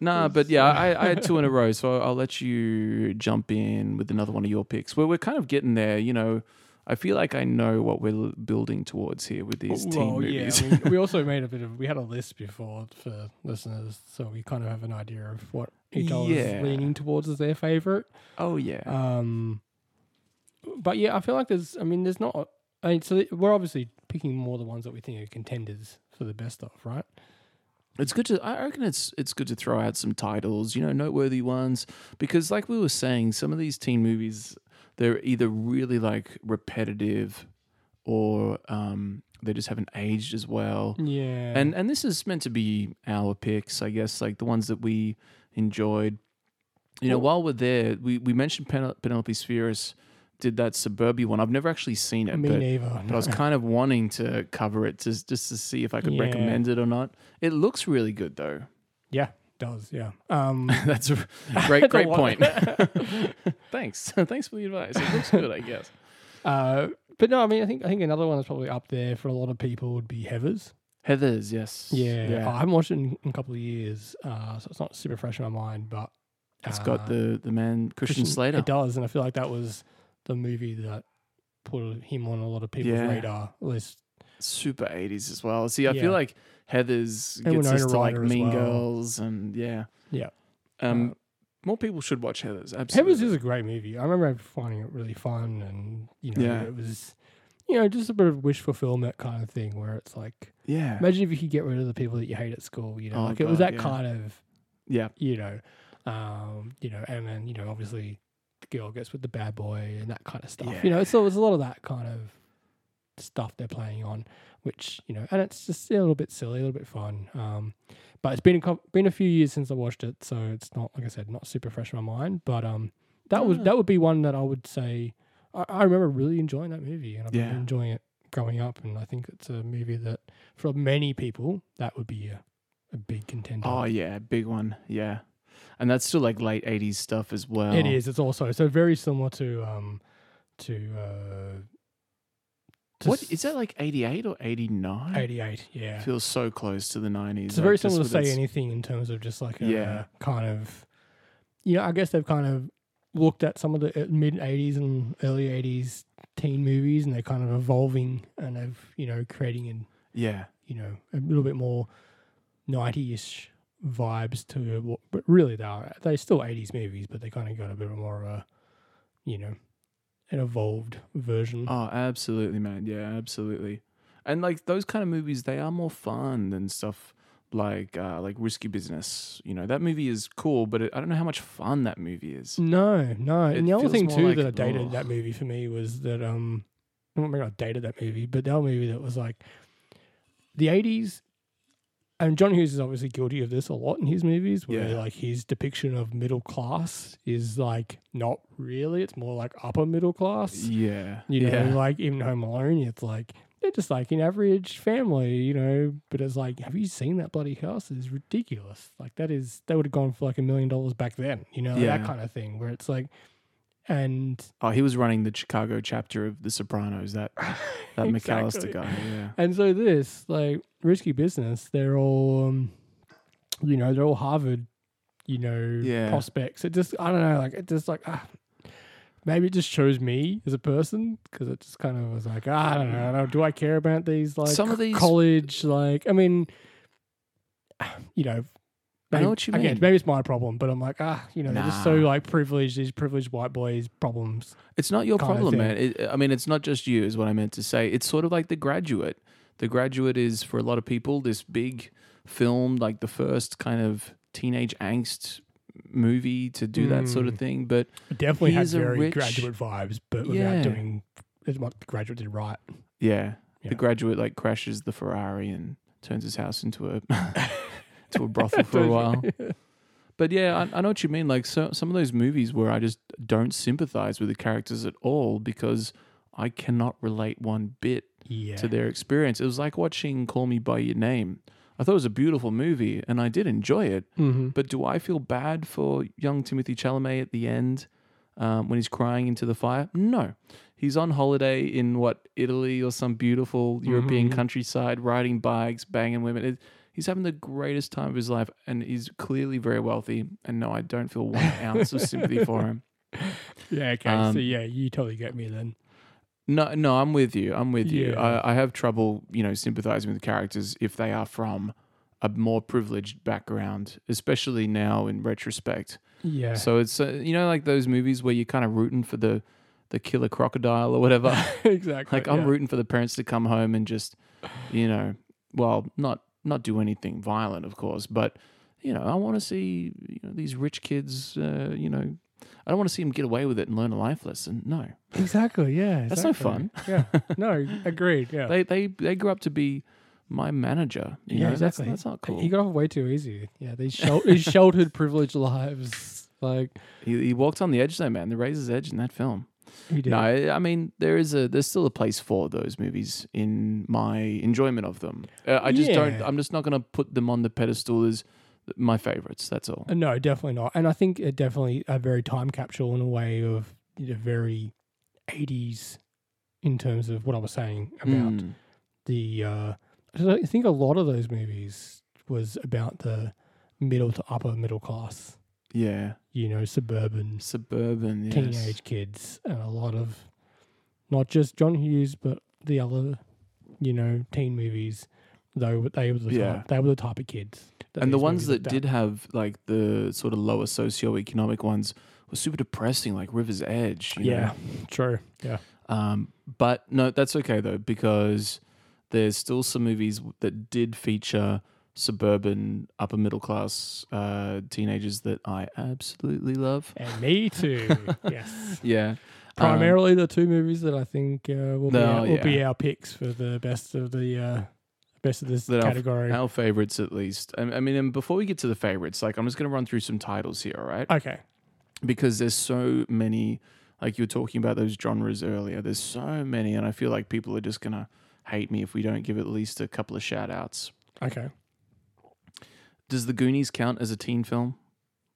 nah, but yeah, I, I had two in a row, so I'll let you jump in with another one of your picks. Well, we're kind of getting there, you know. I feel like I know what we're building towards here with these teen well, yeah. movies. I mean, we also made a bit of. We had a list before for listeners, so we kind of have an idea of what each other Yeah. is leaning towards as their favorite. oh yeah, Um, but yeah, I feel like there's. I mean, there's not. I mean, so we're obviously picking more the ones that we think are contenders for the best of, right? It's good to. I reckon it's it's good to throw out some titles, you know, noteworthy ones, because like we were saying, some of these teen movies they're either really like repetitive, or um, they just haven't aged as well. Yeah. And and this is meant to be our picks, I guess, like the ones that we enjoyed. You know, while we're there, we we mentioned Pen- Penelope Spheeris did that Suburbia one. I've never actually seen it, me but neither. but I was kind of wanting to cover it just just to see if I could Yeah. recommend it or not. It looks really good though. yeah, does yeah. Um, That's a great great point. Thanks. Thanks for the advice. It looks good, I guess. uh, but no, I mean, I think I think another one that's probably up there for a lot of people would be Heather's. Heather's, yes. Yeah, I haven't watched it in, in a couple of years, uh, so it's not super fresh in my mind. But It's uh, got the the man Christian, Slater. It does, and I feel like that was the movie that put him on a lot of people's Yeah. radar. At least Super 80s as well. See, I Yeah. feel like Heather's And gets us to like Ryder as Mean well. Girls and yeah. Yeah. Um Uh, more people should watch Heather's. Absolutely. Heather's is a great movie. I remember finding it really fun, and you know, Yeah. it was, you know, just a bit of wish fulfillment kind of thing, where it's like, yeah. imagine if you could get rid of the people that you hate at school. You know, Oh, like it was God, that yeah. kind of, Yeah. you know, um, you know, and then you know, obviously, the girl gets with the bad boy and that kind of stuff. You know, so it's a lot of that kind of stuff they're playing on, which you know, and it's just a little bit silly, a little bit fun. Um, but it's been a, been a few years since I watched it, so it's not like I said, not super fresh in my mind. But um, that was Ah. that would be one that I would say I, I remember really enjoying that movie, and I've Yeah. been enjoying it growing up, and I think it's a movie that for many people that would be a, a big contender. Oh yeah, big one. Yeah. And that's still like late 80s stuff as well. It is. It's also so very similar to um to uh to What is that like 88 or 89? 88, yeah. Feels so close to the 90s. It's like, very similar to say anything in terms of just like a Yeah. kind of you know, I guess they've kind of looked at some of the uh, mid 80s and early 80s teen movies and they're kind of evolving and they've, you know, creating an Yeah. you know, a little bit more 90-ish vibes to what but really they are they're still 80s movies but they kind of got a bit more of a you know an evolved version Oh, absolutely, man. Yeah, absolutely. And like those kind of movies, they are more fun than stuff like uh, like Risky Business. You know, that movie is cool, but it, I don't know how much fun that movie is. no no It and the other thing too like, that I dated that movie for me was that um I don't maybe I dated that movie but the other movie that was like the 80s and John Hughes is obviously guilty of this a lot in his movies, where Yeah. like his depiction of middle class is like not really; it's more like upper middle class. Yeah. You know, yeah. like even Home Alone, it's like they're just like an average family, you know. But it's like, have you seen that bloody house? It's ridiculous. Like that is they would have gone for like a million dollars back then, you know, Yeah. that kind of thing. Where it's like, and Oh, he was running the Chicago chapter of The Sopranos. That that McCallister guy. Yeah. and so this like risky business, they're all, um, you know, they're all Harvard, you know, Yeah. prospects. It just I don't know, like it just like. Ah, Maybe it just shows me as a person because it just kind of was like ah, I don't know. I don't- Do I care about these like Some of these- college like? I mean, you know, I know maybe- what you again, mean. maybe it's my problem, but I'm like ah, you know, they're just so like privileged. These privileged white boys problems. It's not your problem, man. It, I mean, it's not just you, is what I meant to say. It's sort of like The Graduate. The Graduate is for a lot of people this big film, like the first kind of teenage angst movie to do that sort of Mm. thing. But It definitely has a very rich- graduate vibes, but without Yeah. doing as what the graduate did right. yeah, Yeah. the graduate like crashes the Ferrari and turns his house into a to a brothel for a while. But yeah, I, I know what you mean. Like so, some of those movies where I just don't sympathize with the characters at all because I cannot relate one bit Yeah. to their experience. It was like watching Call Me by Your Name. I thought it was a beautiful movie and I did enjoy it. hmm But do I feel bad for young Timothée Chalamet at the end um, when he's crying into the fire? No. He's on holiday in what, Italy or some beautiful European Mhm. countryside, riding bikes, banging women. It, he's having the greatest time of his life and he's clearly very wealthy. And no, I don't feel one ounce of sympathy for him. Yeah. Okay. Um, so yeah, you totally get me then. No, no, I'm with you. I'm with you. Yeah. I, I have trouble, you know, sympathizing with characters if they are from a more privileged background, especially now in retrospect. Yeah. So it's uh, you know like those movies where you're kind of rooting for the the killer crocodile or whatever. exactly. like I'm yeah. rooting for the parents to come home and just, you know, well, not not do anything violent, of course, but you know, I want to see you know, these rich kids. Uh, you know, I don't want to see them get away with it and learn a life lesson. No, Exactly. Yeah. That's no exactly. Yeah. No. Agreed. Yeah. they they they grew up to be my manager. You yeah. know, exactly. That's, that's not cool. He got off way too easy. Yeah. These sheltered, privileged lives. Like He, he walked on the edge, though, man. The razor's edge in that film. Did. No, I mean there is a there's still a place for those movies in my enjoyment of them. Uh, I just don't. I'm just not going to put them on the pedestal as my favorites. That's all. Uh, No, definitely not. And I think it definitely a very time capsule in a way of you know, very 80s in terms of what I was saying about Mm, the. Uh, I think a lot of those movies was about the middle to upper middle class, yeah, you know, suburban suburban yes. teenage kids, and a lot of not just John Hughes, but the other, you know, teen movies. Though they were the Yeah. type, they were the type of kids, and the ones that did have like the sort of lower socioeconomic ones were super depressing, like River's Edge. you know? yeah, true, yeah. Um, but no, that's okay though because there's still some movies that did feature suburban upper middle class uh, teenagers that I absolutely love. And me too. yes. Yeah, Primarily the two movies that I think uh, will, be No, our, will be our picks for the best of the uh, best of this That our- category. our favorites at least. I, I mean, and before we get to the favorites, like I'm just gonna run through some titles here, all right? okay. because there's so many like you were talking about those genres earlier there's so many and i feel like people are just gonna hate me if we don't give at least a couple of shout outs Okay. Does the goonies count as a teen film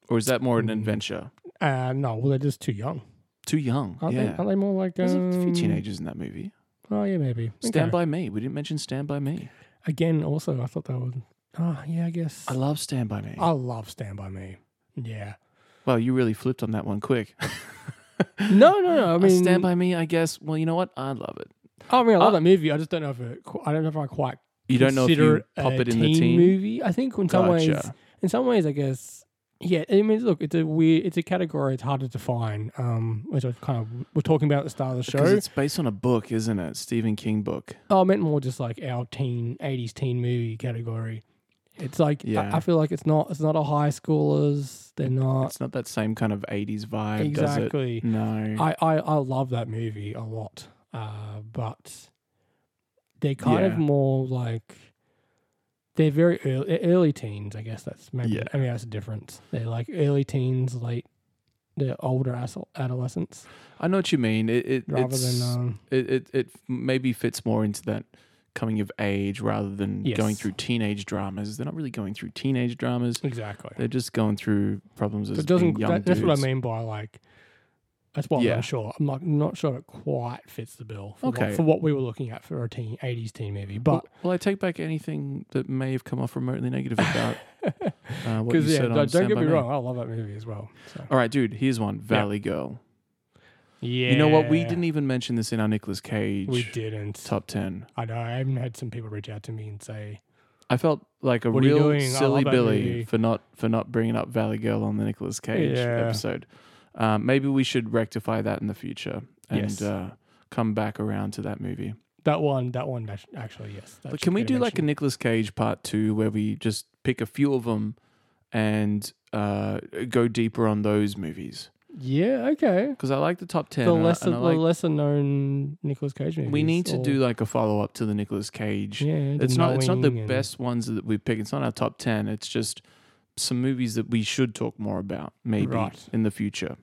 or is that more an Mm. adventure Uh, no, well they're just too young. too young Aren't, yeah they, aren't they more like there's a few um, teenagers in that movie Oh yeah, maybe. stand Okay. by me we didn't mention stand by me Again, also I thought that would. Oh yeah, I guess. i love stand by me I love Stand by Me. Yeah. well you really flipped on that one quick No, no, no. I mean, stand by me i guess well you know what i love it I mean, I love Uh, that movie. I just don't know if it. qu- I don't know if I quite. You don't know if you pop it in the teen teen movie. I think in some ways, Gotcha. in some ways, I guess. Yeah, I mean, look, it's a weird, it's a category. It's hard to define. Um, which I kind of we're talking about at the start of the because show. it's based on a book isn't it stephen king book Oh, I meant more just like our teen '80s teen movie category. It's like I- Yeah. I, feel like it's not it's not a high schoolers. They're not It's not that same kind of 80s vibe, does exactly. it? No. I, I I love that movie a lot, uh, but they're kind of more like they're very early, early teens. I guess that's maybe Yeah. I mean that's a difference. They're like early teens, late they're older adol- adolescents I know what you mean. It it rather than um, it, it it maybe fits more into that coming of age rather than going through teenage dramas. They're not really going through teenage dramas. exactly. They're just going through problems as It doesn't. young That, that's what I mean by like. That's what I'm Yeah. not sure. I'm not not sure it quite fits the bill for, Okay. what, for what we were looking at for a teen '80s teen movie. But Well, I take back anything that may have come off remotely negative about uh, what you because yeah, said on don't, don't Stand get By me Me. wrong, I love that movie as well. So. All right, dude. Here's one. Valley Girl. Yeah, You know what? We didn't even mention this in our Nicolas Cage We didn't. top ten. I know. I haven't had some people reach out to me and say, I felt like a What are you real doing? I silly love that Billy movie. for not for not bringing up Valley Girl on the Nicolas Cage Yeah. episode. Um, maybe we should rectify that in the future and Yes. uh, come back around to that movie. "That one, that one, actually, yes." But can we do like a. Nicolas Cage part two where we just pick a few of them and uh, go deeper on those movies Yeah, okay. because I like the top ten. The lesser, the like- lesser known Nicolas Cage movies. we need to or- do like a follow up to the Nicolas Cage. Yeah, it's not it's not the and- best ones that we pick. It's not our top ten. It's just some movies that we should talk more about maybe Right. in the future.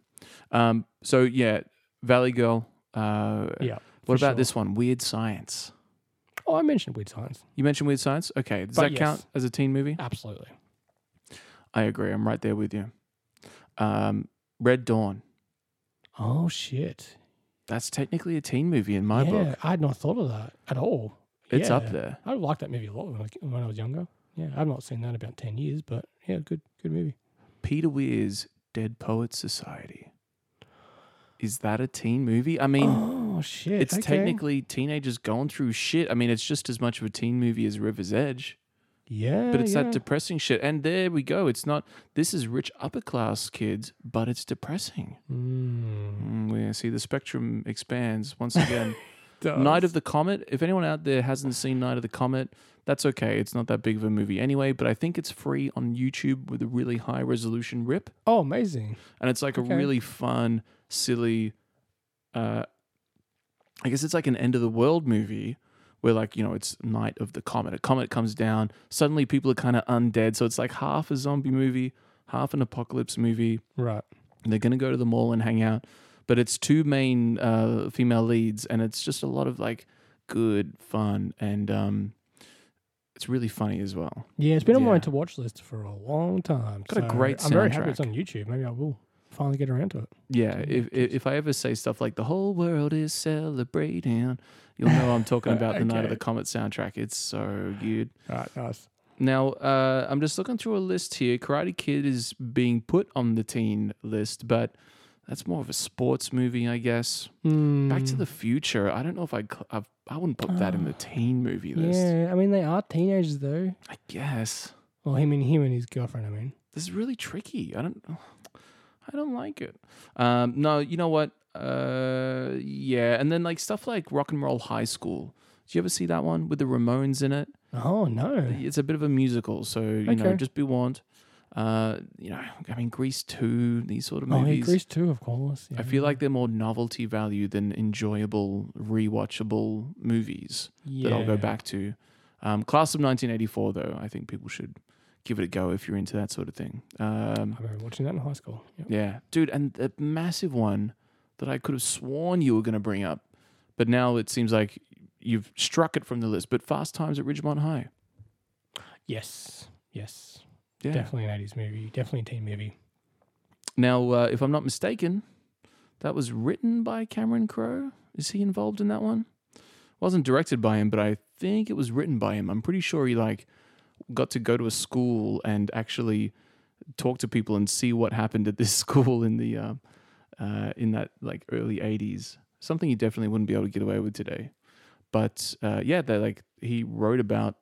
Um, so yeah, Valley Girl. Uh, Yeah. What about sure. this one? Weird Science. Oh, I mentioned Weird Science. You mentioned Weird Science. Okay, does But that yes. count as a teen movie? Absolutely. I agree. I'm right there with you. Um, Red Dawn. Oh shit. That's technically a teen movie in my yeah, book. I had not thought of that at all. It's up there. I liked that movie a lot when I, was- when I was younger. Yeah, I've not seen that in about ten years, but yeah, good, good movie. Peter Weir's Dead Poets Society. Is that a teen movie? I mean, oh shit! it's okay. technically teenagers going through shit. I mean, it's just as much of a teen movie as River's Edge, yeah, but it's yeah. that depressing shit. And there we go. It's not. This is rich upper class kids, but it's depressing. Mm. Mm, we see the spectrum expands once again. Night of the Comet. If anyone out there hasn't seen Night of the Comet, that's okay. It's not that big of a movie anyway, but I think it's free on YouTube with a really high resolution rip. Oh, amazing! And it's like Okay. a really fun, silly, uh, I guess it's like an end of the world movie where, like, you know, it's Night of the Comet. A comet comes down, suddenly people are kind of undead. So it's like half a zombie movie, half an apocalypse movie. Right. And they're going to go to the mall and hang out. But it's two main uh, female leads, and it's just a lot of like good fun, and um, it's really funny as well. Yeah, it's been on Yeah. my to watch list for a long time. Got a so great I'm very happy it's on YouTube. Maybe I will finally get around to it. Yeah, if if if I ever say stuff like "the whole world is celebrating," you'll know I'm talking about the Night of the Comet soundtrack. It's so good. All right, nice. Now, uh, I'm just looking through a list here. Karate Kid is being put on the teen list, but that's more of a sports movie, I guess. Back to Mm, the Future. I don't know if cl- I've, I wouldn't put that in the teen movie list. Yeah, I mean they are teenagers though. I guess Well, him and him and his girlfriend. I mean, this is really tricky. I don't, I don't like it. Um, no, you know what? Uh, yeah, and then like stuff like Rock and Roll High School. Did you ever see that one with the Ramones in it? oh no, It's a bit of a musical, so you know, just be warned. Uh, you know, I mean, Grease two, these sort of movies. oh yeah. Grease too, of course. I feel like they're more novelty value than enjoyable, rewatchable movies that I'll go back to. Um, Class of 1984, though, I think people should give it a go if you're into that sort of thing. Um, I remember watching that in high school. Yep. yeah, dude, and the massive one that I could have sworn you were going to bring up, but now it seems like you've struck it from the list. But Fast Times at Ridgemont High. Yes, yes, Yeah. definitely an '80s movie, definitely a teen movie. Now, uh, if I'm not mistaken, that was written by Cameron Crowe. Is he involved in that one? Wasn't directed by him, but I think it was written by him. I'm pretty sure he like got to go to a school and actually talk to people and see what happened at this school in the uh, uh, in that like early '80s. Something you definitely wouldn't be able to get away with today. But uh, yeah, they like he wrote about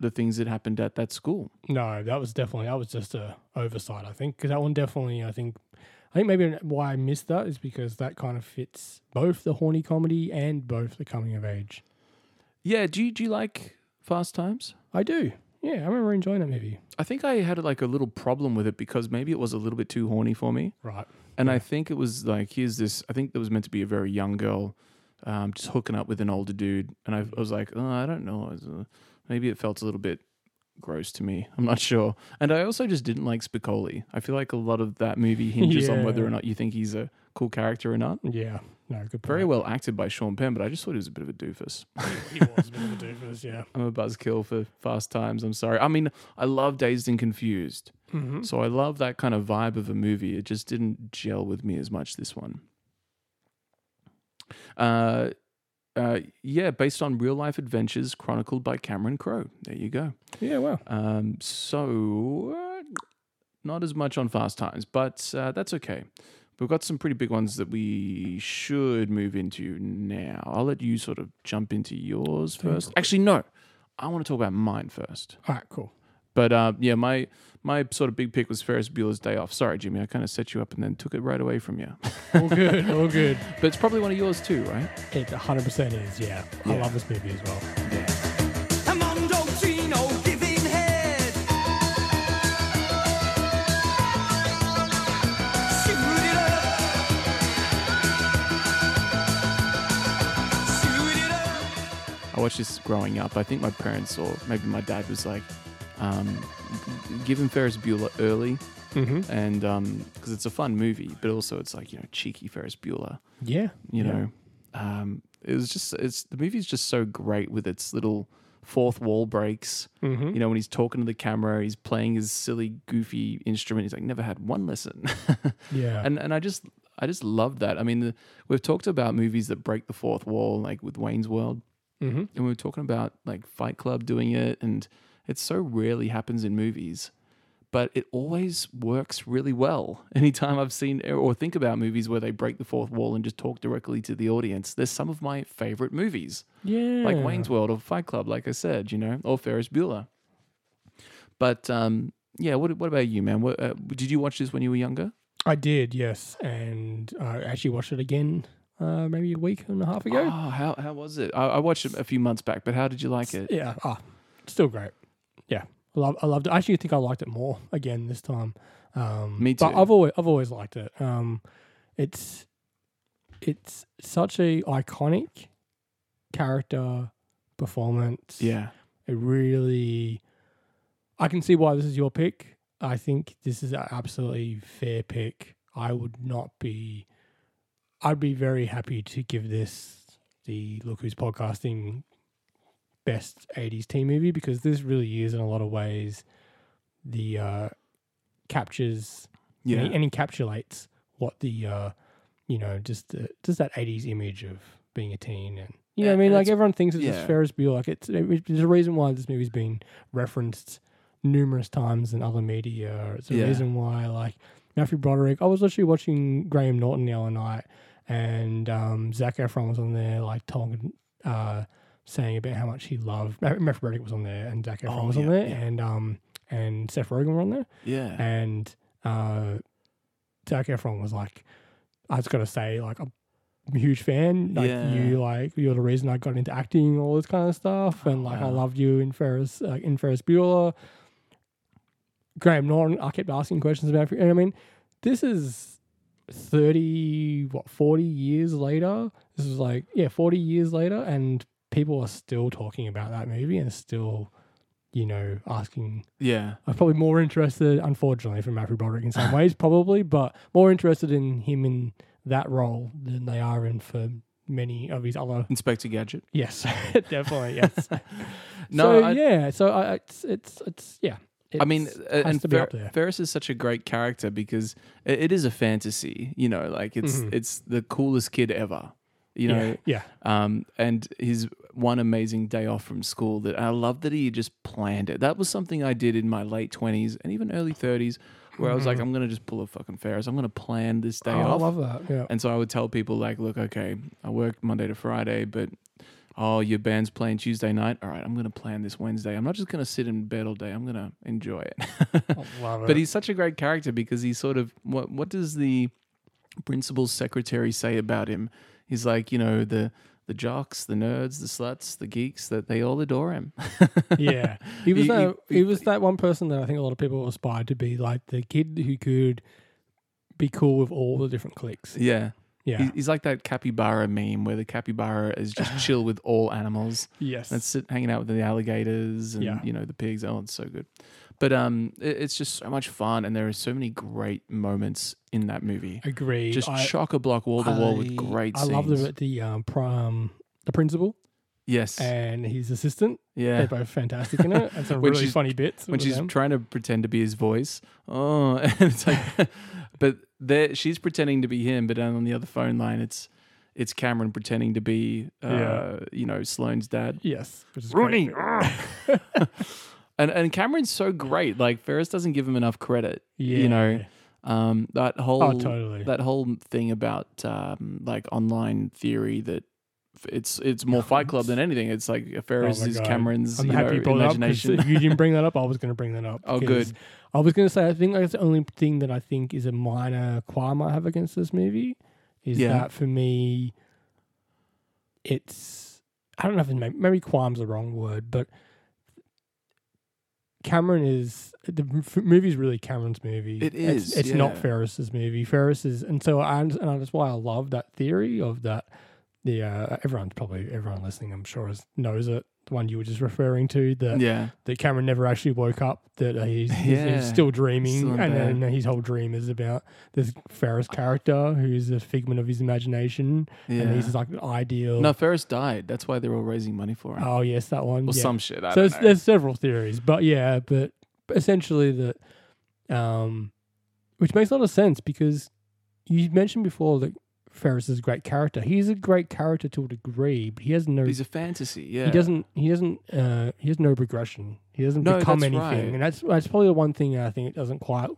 the things that happened at that school. No, that was definitely that was just a oversight. I think because that one definitely, I think, I think maybe why I missed that is because that kind of fits both the horny comedy and both the coming of age. Yeah, do you, do you like Fast Times? I do. Yeah, I remember enjoying that movie. I think I had like a little problem with it because maybe it was a little bit too horny for me. Right. And I think it was like, here's this, I think there was meant to be a very young girl um, just hooking up with an older dude. And I, I was like, oh, I don't know. Was, uh, maybe it felt a little bit gross to me. I'm not sure. And I also just didn't like Spicoli. I feel like a lot of that movie hinges on whether or not you think he's a cool character or not. Yeah. No, good. Very well acted by Sean Penn, but I just thought he was a bit of a doofus. he was a bit of a doofus. Yeah. I'm a buzzkill for Fast Times. I'm sorry. I mean, I love Dazed and Confused. Mm-hmm. So I love that kind of vibe of a movie. It just didn't gel with me as much this one. Uh, uh, yeah, based on real life adventures chronicled by Cameron Crowe. There you go. Yeah. Well. Um, so uh, not as much on Fast Times, but uh, that's okay. We've got some pretty big ones that we should move into now. I'll let you sort of jump into yours first. Actually, no. I want to talk about mine first. All right. Cool. But uh, yeah, my my sort of big pick was Ferris Bueller's Day Off. Sorry, Jimmy, I kind of set you up and then took it right away from you. All good. All good. but it's probably one of yours too, right? It 100 percent is. Yeah. I love this movie as well. Mondo I watched this growing up. I think my parents or maybe my dad was like, um, give him Ferris Bueller early, Mm-hmm. and because it's a fun movie, but also it's like you know cheeky Ferris Bueller. Yeah. You yeah. know, um, it was just it's the movie's just so great with its little fourth wall breaks. Mm-hmm. You know, when he's talking to the camera, he's playing his silly, goofy instrument. He's like, never had one lesson. yeah. and and I just I just love that. I mean, the, we've talked about movies that break the fourth wall, like with Wayne's World, mm-hmm. and we were talking about like Fight Club doing it, and it so rarely happens in movies, but it always works really well. Anytime I've seen or think about movies where they break the fourth wall and just talk directly to the audience, there's some of my favorite movies Yeah. like Wayne's World or Fight Club, like I said, you know, or Ferris Bueller. But um, yeah, what what about you, man? What, uh, did you watch this when you were younger? I did, yes. And I actually watched it again uh, maybe a week and a half ago. Oh, how how was it? I, I watched it a few months back, but how did you like it? Yeah. Ah, still great. Yeah. I, love, I loved it. I actually think I liked it more again this time. Um, Me But too. I've always, I've always liked it. Um, it's it's such a iconic character performance. Yeah, It really. I can see why this is your pick. I think this is an absolutely fair pick. I would not be. I'd be very happy to give this the Look Who's Podcasting best 80s teen movie because this really is, in a lot of ways, the uh, captures yeah, and, and encapsulates what the uh, you know just the, just that 80s image of being a teen and you know what I mean like everyone thinks it's yeah. just Ferris Bueller like it's it- there's a reason why this movie's been referenced numerous times in other media it's a Yeah. reason why like Matthew Broderick I was literally watching Graham Norton the other night and um, Zac Efron was on there like talking uh, saying about how much he loved Matthew Broderick was on there and Zac Efron Oh, was on there yeah. and um and Seth Rogen were on there yeah, and uh, Zac Efron was like, I was gonna say like I'm a huge fan. Like Yeah. you, like you're the reason I got into acting, all this kind of stuff, and like I loved you in Ferris, uh, in Ferris Bueller. Graham Norton, I kept asking questions about. You. And I mean, this is thirty, what, forty years later. This is like yeah, forty years later, and people are still talking about that movie and still, you know, asking yeah, I'm probably more interested, unfortunately, for Matthew Broderick in some ways, probably, but more interested in him in that role than they are in for many of his other. Inspector Gadget. Yes, definitely, yes. No, so, I- yeah, so I, it's it's it's yeah. I mean, it's- uh, has and Fer- Ferris is such a great character because it, is a fantasy. You know, like it's Mhm. it's the coolest kid ever. You know, yeah, um, and his one amazing day off from school that I love that he just planned it. That was something I did in my late twenties and even early thirties, where I was like, I'm gonna just pull a fucking Ferris. I'm gonna plan this day Mm-hmm. oh, I off. love that. Yeah, And so I would tell people like, look, okay, I work Monday to Friday, but oh, your band's playing Tuesday night. All right, I'm gonna plan this Wednesday. I'm not just gonna sit in bed all day. I'm gonna enjoy it. Love it. but he's such a great character because he's sort of what what does the principal's secretary say about him? He's like, you know, the the jocks, the nerds, the sluts, the geeks, that they all adore him. yeah, he was He- that he- he, was that one person that I think a lot of people aspired to be, like the kid who could be cool with all the different cliques. yeah. Yeah, He- He's like that capybara meme where the capybara is just chill with all animals. yes, And sit hanging out with the alligators and Yeah. you know the pigs. Oh, it's so good. But um, it, it's just so much fun, and there are so many great moments in that movie. agreed. Just I- chock a block wall to wall with I- great I scenes. love the the um, prom, the principal yes, and his assistant. yeah. They're both fantastic in it, and some When really she's- funny bits. when with she's them. trying to pretend to be his voice. Oh, and it's like, but there she's pretending to be him, but on the other phone line, it's it's Cameron pretending to be, uh, Yeah. you know, Sloane's dad. yes, which is Rooney. And and Cameron's so great. Like Ferris doesn't give him enough credit. Yeah, You know, um, that whole Oh, totally. that whole thing about um, like online theory that f- it's it's more Fight Club than anything. It's like Ferris Oh my is God. Cameron's I'm you happy know, you brought up imagination. if you didn't bring that up, I was going to bring that up. Oh, good. I was going to say I think that's the only thing that I think is a minor qualm I have against this movie is Yeah. that for me, it's I don't know if it's maybe, maybe qualm's the wrong word, but Cameron is the movie's really Cameron's movie. It It's, is, it's not yeah. Ferris's movie. Ferris is, and so I and that's why I love that theory of that the uh, everyone probably everyone listening, I'm sure, is, knows it. The one you were just referring to that Yeah. that Cameron never actually woke up. That uh, he's, Yeah. he's still dreaming, Still and then his whole dream is about this Ferris character who's a figment of his imagination, Yeah. and he's like an ideal. No, Ferris died. That's why they're all raising money for him. Oh yes, that one. or yeah. some shit. I so there's several theories, but yeah, but essentially that, um, which makes a lot of sense because you mentioned before that Ferris is a great character. He's a great character to a degree, but he has no. He's a fantasy. Yeah. He doesn't. He doesn't. Uh, he has no progression. He doesn't No, become anything, right. and that's that's probably the one thing I think it doesn't quite.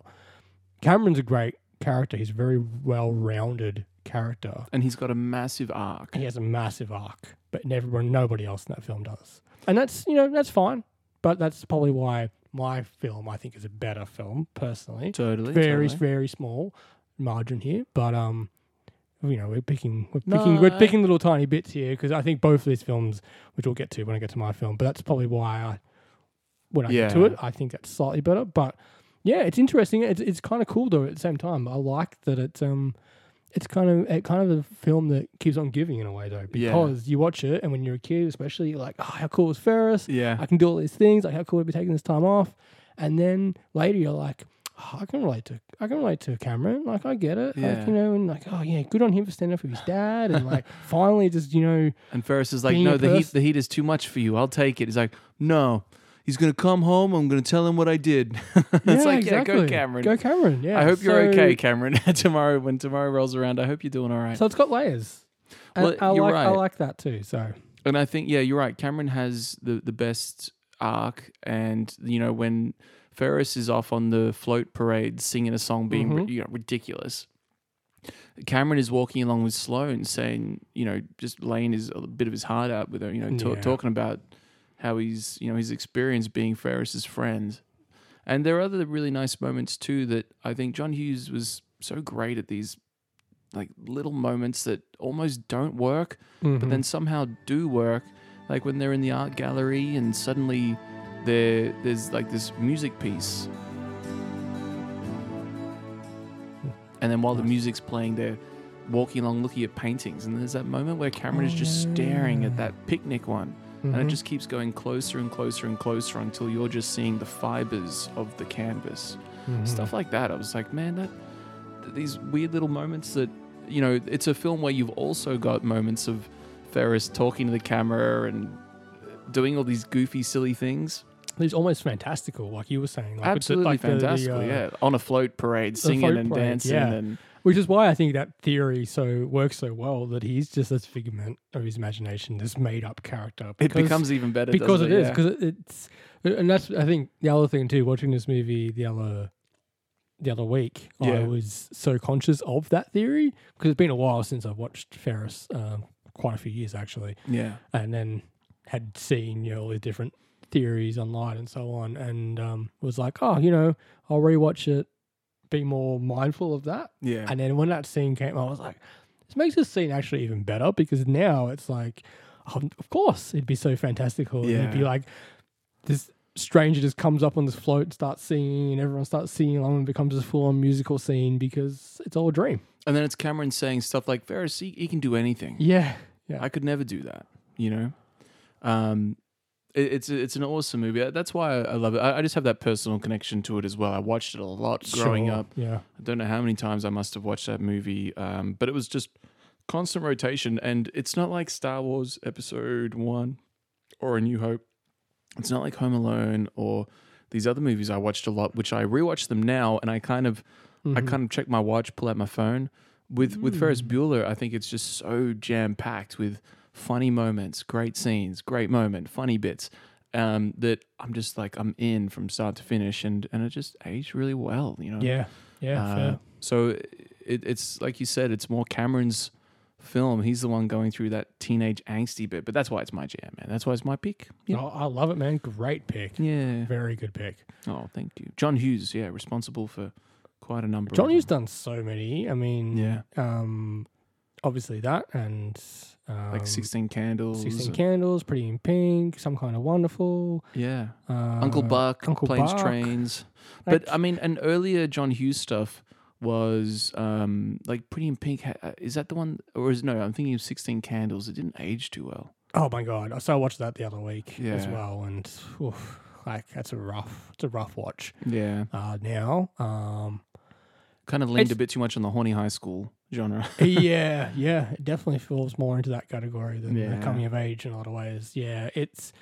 Cameron's a great character. He's a very well-rounded character. And he's got a massive arc. He has a massive arc, but never nobody else in that film does. And that's you know that's fine, but that's probably why my film I think is a better film personally. Totally. very totally. very small margin here, but um, you know we're picking we're No, picking we're picking little tiny bits here because I think both of these films, which we'll get to when I get to my film, but that's probably why I when I get to it, I think that's slightly better. But yeah, it's interesting. It's it's kind of cool though at the same time. I like that it's um. It's kind of it kind of a film that keeps on giving in a way though, Yeah. because you watch it and when you're a kid, especially, you're like, oh, how cool is Ferris? Yeah. I can do all these things. Like, how cool would be taking this time off? And then later, you're like, oh, I can relate to, I can relate to Cameron. Like, I get it. Yeah. Like, you know, and like, oh yeah, good on him for standing up for his dad. And like, finally, just you know, And Ferris is like, no, the heat, the heat is too much for you. I'll take it. He's like, no, he's gonna come home. I'm gonna tell him what I did. it's yeah, like, exactly. yeah, go Cameron. Go Cameron. Yeah. I hope you're So- okay, Cameron. tomorrow, when tomorrow rolls around, I hope you're doing all right. So it's got layers. And Well, I you're like, I like that too. So and I think, yeah, you're right. Cameron has the the best arc, and you know when Ferris is off on the float parade singing a song, being Mhm. you know ridiculous. Cameron is walking along with Sloane, saying, you know, just laying his a bit of his heart out with her, you know, ta- Yeah. talking about how he's, you know, his experience being Ferris's friend. And there are other really nice moments too that I think John Hughes was so great at these like little moments that almost don't work, Mm-hmm. but then somehow do work. Like when they're in the art gallery and suddenly there there's like this music piece. And then while the music's playing, they're walking along looking at paintings. And there's that moment where Cameron is just staring at that picnic one. And it Mhm. just keeps going closer and closer and closer until you're just seeing the fibers of the canvas. Mhm. Stuff like that. I was like, man, that these weird little moments that you know, it's a film where you've also got moments of Ferris talking to the camera and doing all these goofy, silly things. It's almost fantastical, like you were saying. Like the- Absolutely like the- the, fantastic. uh, yeah, on a float parade, singing float and parade, dancing, yeah. and Which is why I think that theory so works so well that he's just this figment of his imagination, this made up character. it becomes even better because doesn't it is Yeah. because it, it's and that's I think the other thing too. Watching this movie the other the other week, I was so conscious of that theory because it's been a while since I've watched Ferris, um, quite a few years actually, yeah, and then had seen you know all the different theories online and so on, and um, was like, oh, you know, I'll rewatch it, be more mindful of that. yeah, And then when that scene came, I was like, this makes this scene actually even better because now it's like, um, of course, it'd be so fantastical. And it'd be like, this stranger just comes up on this float and starts singing, and everyone starts singing along and it becomes a full on musical scene because it's all a dream. and then it's Cameron saying stuff like Ferris, he, he can do anything. Yeah. Yeah. I could never do that. You know, um, it, it's it's an awesome movie. That's why I, I love it. I, I just have that personal connection to it as well. I watched it a lot growing Sure. up. Yeah. I don't know how many times I must have watched that movie, um, but it was just constant rotation. And it's not like Star Wars Episode One or A New Hope. It's not like Home Alone or these other movies I watched a lot, which I rewatch them now, and I kind of, I Mhm. kind of check my watch, pull out my phone. With with Ferris Mm. Bueller, I think it's just so jam packed with funny moments, great scenes, great moment, funny bits. Um, that I'm just like I'm in from start to finish, and and it just aged really well, you know. Yeah. Yeah. Uh, fair. so it, it's like you said, it's more Cameron's film. He's the one going through that teenage angsty bit, but that's why it's my jam, man. That's why it's my pick. Yeah. Oh, I love it, man. Great pick. Yeah. Very good pick. Oh, thank you, John Hughes. Yeah, responsible for quite a number. John Hughes them. done so many. I mean, Yeah, um, obviously that and um, like Sixteen Candles. 16 and- Candles, Pretty in Pink, Some Kind of Wonderful, Yeah, uh, Uncle Buck, Uncle Planes, Buck. Trains. Like, But I mean, and earlier John Hughes stuff was um like Pretty in Pink. ha- uh, Is that the one, or is no? I'm thinking of Sixteen Candles. It didn't age too well. Oh my god! So I watched that the other week as well, and oof, like that's a rough, it's a rough watch. Yeah, Uh, now, um, kind of leaned a bit too much on the horny high school genre. yeah, yeah, it definitely falls more into that category than Yeah. the coming of age in a lot of ways. Yeah, it's.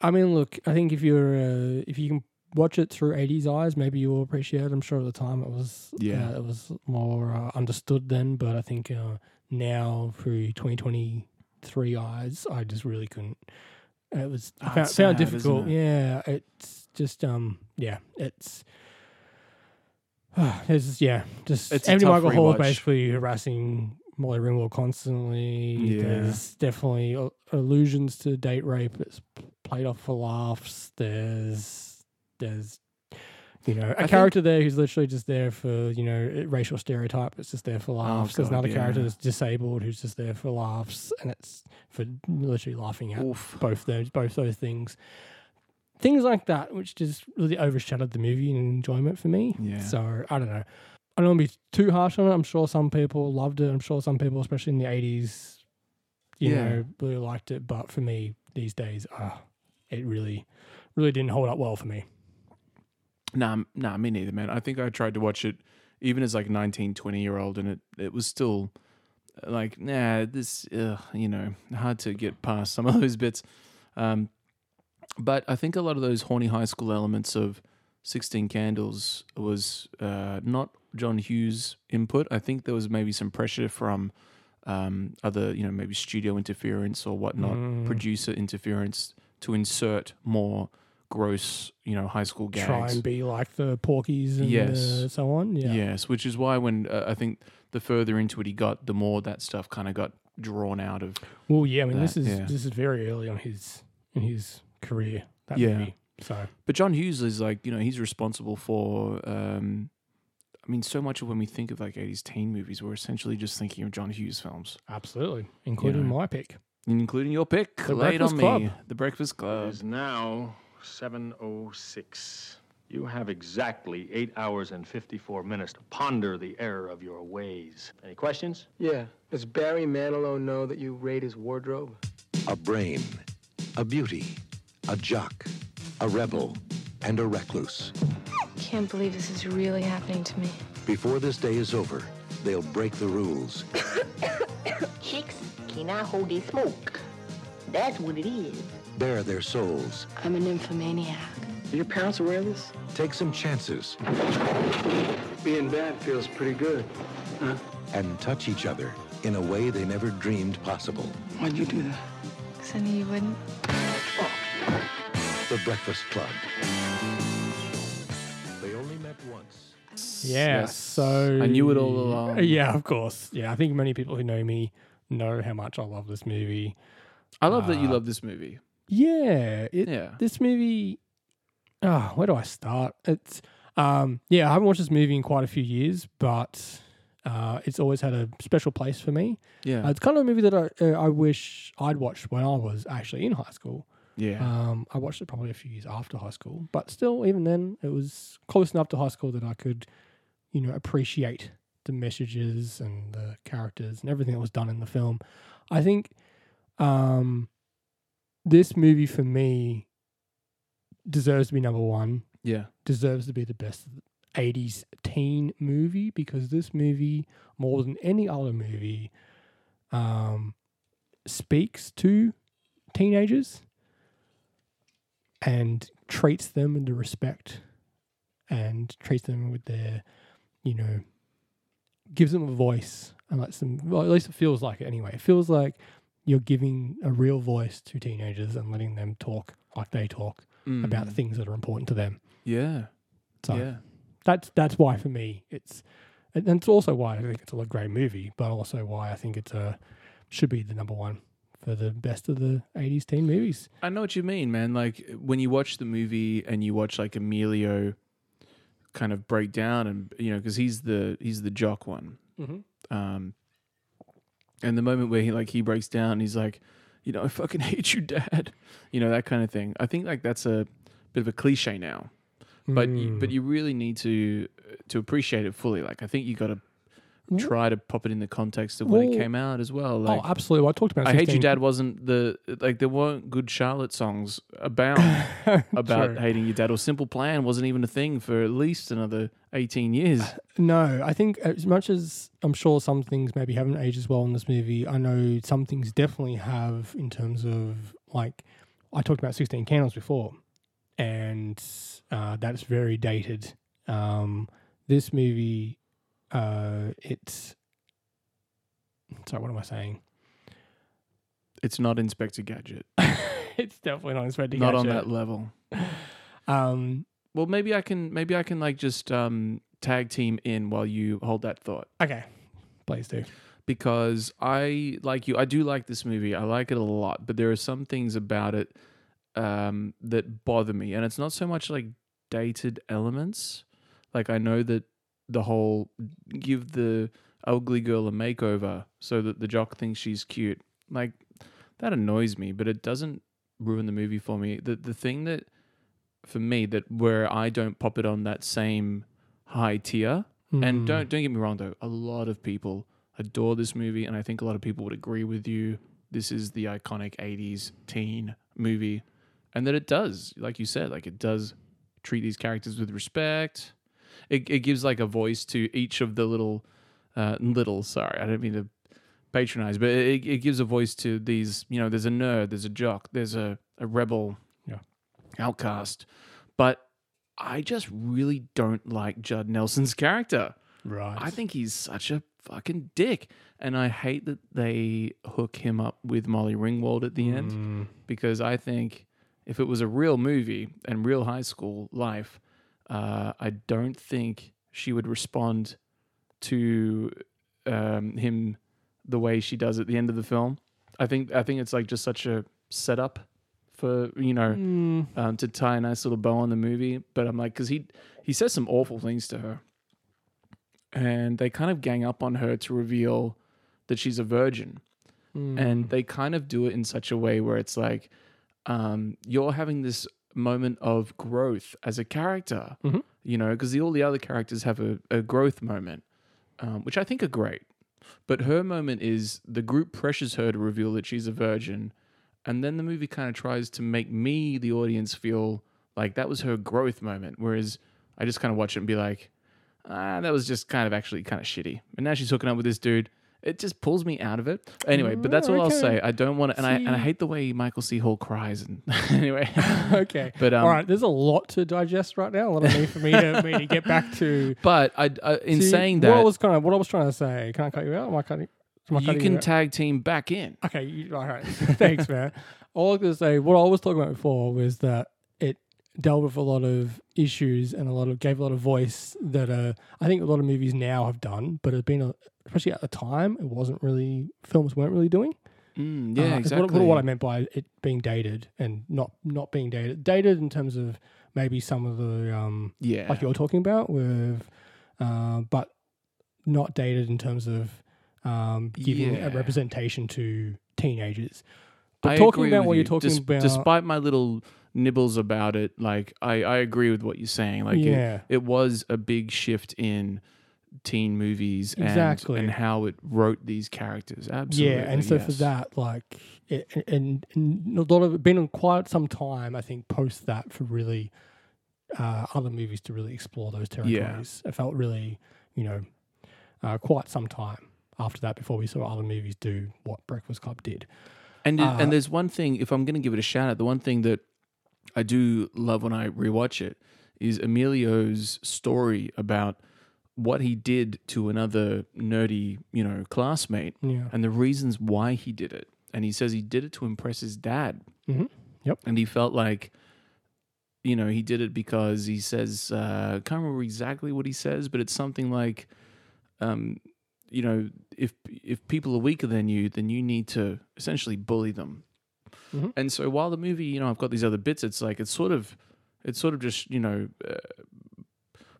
I mean, look, I think if you're uh, if you can watch it through '80s eyes, maybe you will appreciate it. I'm sure at the time it was Yeah. uh, it was more uh, understood then, but I think uh, now through 2023 eyes, I just really couldn't. It was Oh, found, found difficult. Yeah, it's just um yeah, it's. It's just, yeah, just It's a Anthony tough Michael Hall is rewatch. basically harassing Molly Ringwald constantly. Yeah. There's definitely al- allusions to date rape. It's played off for laughs. There's there's you know a think- character there who's literally just there for you know racial stereotype. It's just there for oh, laughs. There's Oh, God, another character yeah. that's disabled who's just there for laughs, and it's for literally laughing at Oof. both those both those things. Things like that, which just really overshadowed the movie and enjoyment for me. Yeah. So I don't know. I don't want to be too harsh on it. I'm sure some people loved it. I'm sure some people, especially in the 80s, you Yeah. know, really liked it. But for me, these days, uh, it really, really didn't hold up well for me. Nah, nah, me neither, man. I think I tried to watch it even as like 19, 20 year old, and it, it was still like, nah, this, ugh, you know, hard to get past some of those bits. Um, but I think a lot of those horny high school elements of 16 Candles was uh, not John Hughes' input. I think there was maybe some pressure from um, other, you know, maybe studio interference or whatnot, Mm. producer interference to insert more gross, you know, high school gags. Try and be like the Porky's and Yes. uh, so on. Yeah. Yes, which is why when uh, I think the further into it he got, the more that stuff kind of got drawn out of. Well, yeah. I mean, this That, is yeah. this is very early on his in his career. That Yeah. movie. So But John Hughes is like, you know, he's responsible for. Um, I mean, so much of when we think of like '80s teen movies, we're essentially just thinking of John Hughes films, absolutely, including know. my pick. including your pick, The laid on Breakfast me, Club. The Breakfast Club. is now 7.06. You have exactly 8 hours and 54 minutes to ponder the error of your ways. Any questions? Yeah. Does Barry Manilow know that you raid his wardrobe? A brain, a beauty, a jock, a rebel, and a recluse. Can't believe this is really happening to me. Before this day is over, they'll break the rules. Chicks cannot hold their smoke. That's what it is. bare their souls, I'm a nymphomaniac. Are your parents aware of this? take some chances, Being bad feels pretty good. Huh? and touch each other in a way they never dreamed possible. Why'd you do that? Because I knew you wouldn't. The Breakfast Club. They only met once. Yeah. Yes. So I knew it all along. Yeah, of course. Yeah, I think many people who know me know how much I love this movie. I love that you Uh, love this movie. Yeah, it, Yeah. This movie. Oh, where do I start? It's um yeah, I haven't watched this movie in quite a few years, but uh, it's always had a special place for me. Yeah. Uh, it's kind of a movie that I uh, I wish I'd watched when I was actually in high school. Yeah. Um, I watched it probably a few years after high school, but still, even then, it was close enough to high school that I could, you know, appreciate the messages and the characters and everything that was done in the film. I think um, this movie for me deserves to be number one. yeah. Deserves to be the best 80s teen movie because this movie, more than any other movie, um, speaks to teenagers and treats them with the respect and treats them with their, you know, gives them a voice and lets them, well, at least it feels like it anyway. It feels like you're giving a real voice to teenagers and letting them talk like they talk about Mm. things that are important to them. Yeah. So yeah. that's that's why for me it's and it's also why I think it's a great movie, but also why I think it's a should be the number one for the best of the '80s teen movies. I know what you mean, man. Like when you watch the movie and you watch like Emilio kind of break down and you know because he's the he's the jock one. Mm-hmm. Um, and the moment where he like he breaks down, he's like, you know, I fucking hate you, dad. You know that kind of thing. I think like that's a bit of a cliche now, but you, Mm. but you really need to to appreciate it fully. Like I think you got to try to pop it in the context of when it came out as well. Like, oh, absolutely. I talked about. I hate you, Dad. Wasn't the like there weren't Good Charlotte songs about about True. hating your dad or Simple Plan wasn't even a thing for at least another eighteen years. No, I think as much as I'm sure some things maybe haven't aged as well in this movie, I know some things definitely have in terms of like I talked about 16 Candles before, and uh, that's very dated. Um, this movie, uh, it's sorry, what am I saying? It's not Inspector Gadget. it's definitely not Inspector Gadget. not on that level. Um, Well, maybe I can maybe I can like just um, tag team in while you hold that thought okay, please do. because I like you. I do like this movie. I like it a lot, but there are some things about it um, that bother me, and it's not so much like dated elements. Like I know that the whole give the ugly girl a makeover so that the jock thinks she's cute. Like that annoys me, but it doesn't ruin the movie for me. The the thing that for me that where I don't pop it on that same high tier. Hmm. And don't don't get me wrong though, a lot of people adore this movie, and I think a lot of people would agree with you. This is the iconic '80s teen movie, and that it does, like you said, like it does treat these characters with respect. It it gives like a voice to each of the little uh, little. Sorry, I don't mean to patronize, but it, it gives a voice to these. You know, there's a nerd, there's a jock, there's a a rebel, Yeah. outcast, but I just really don't like Judd Nelson's character. Right. I think he's such a fucking dick. And I hate that they hook him up with Molly Ringwald at the end Mm. because I think if it was a real movie and real high school life, uh, I don't think she would respond to um, him the way she does at the end of the film. I think I think it's like just such a setup for you know Mm. um, to tie a nice little bow on the movie. But I'm like, because he he says some awful things to her, and they kind of gang up on her to reveal that she's a virgin, Mm. and they kind of do it in such a way where it's like, um, you're having this moment of growth as a character, Mhm. you know, because all the other characters have a, a growth moment, um, which I think are great. But her moment is the group pressures her to reveal that she's a virgin. And then the movie kind of tries to make me, the audience, feel like that was her growth moment. Whereas I just kind of watch it and be like, ah, that was just kind of actually kind of shitty. And now she's hooking up with this dude. It just pulls me out of it. Anyway, but that's all I'll Okay. say. I don't want to, and I and I hate the way Michael C. Hall cries. And anyway, okay. But um, All right, there's a lot to digest right now. A lot of need for me to me to get back to. But I, I in See, saying what I was kind of what I was trying to say. Can I cut you out? Am I cutting? am I you cutting can out? tag team back in. Okay, you, all right. Thanks, man. All I was going to say, what I was talking about before was that dealt with a lot of issues and a lot of gave a lot of voice that uh, I think a lot of movies now have done, but it's been a, especially at the time it wasn't really films weren't really doing. Mm, yeah, Uh, exactly. What, what, I meant by it being dated and not not being dated, dated in terms of maybe some of the um yeah, like you're talking about with, uh, but not dated in terms of um giving Yeah. a representation to teenagers. But I talking agree about with what you. you're talking Des- about, despite my little nibbles about it, like I, I agree with what you're saying. Like it- Yeah. it, was a big shift in teen movies and, Exactly. and how it wrote these characters. Absolutely. yeah, and so for that, like, it, and, and a lot of it been on quite some time. I think post that for really uh, other movies to really explore those territories. It felt really, you know, uh, quite some time after that before we saw other movies do what Breakfast Club did. And Uh, and there's one thing, if I'm going to give it a shout out, the one thing that I do love when I rewatch it is Emilio's story about what he did to another nerdy, you know, classmate Yeah. and the reasons why he did it. And he says he did it to impress his dad. hmm Yep. And he felt like, you know, he did it because he says, uh, I can't remember exactly what he says, but it's something like, um, you know, if if people are weaker than you, then you need to essentially bully them. Mhm. And so while the movie, you know, I've got these other bits, it's like it's sort of, it's sort of just you know, uh,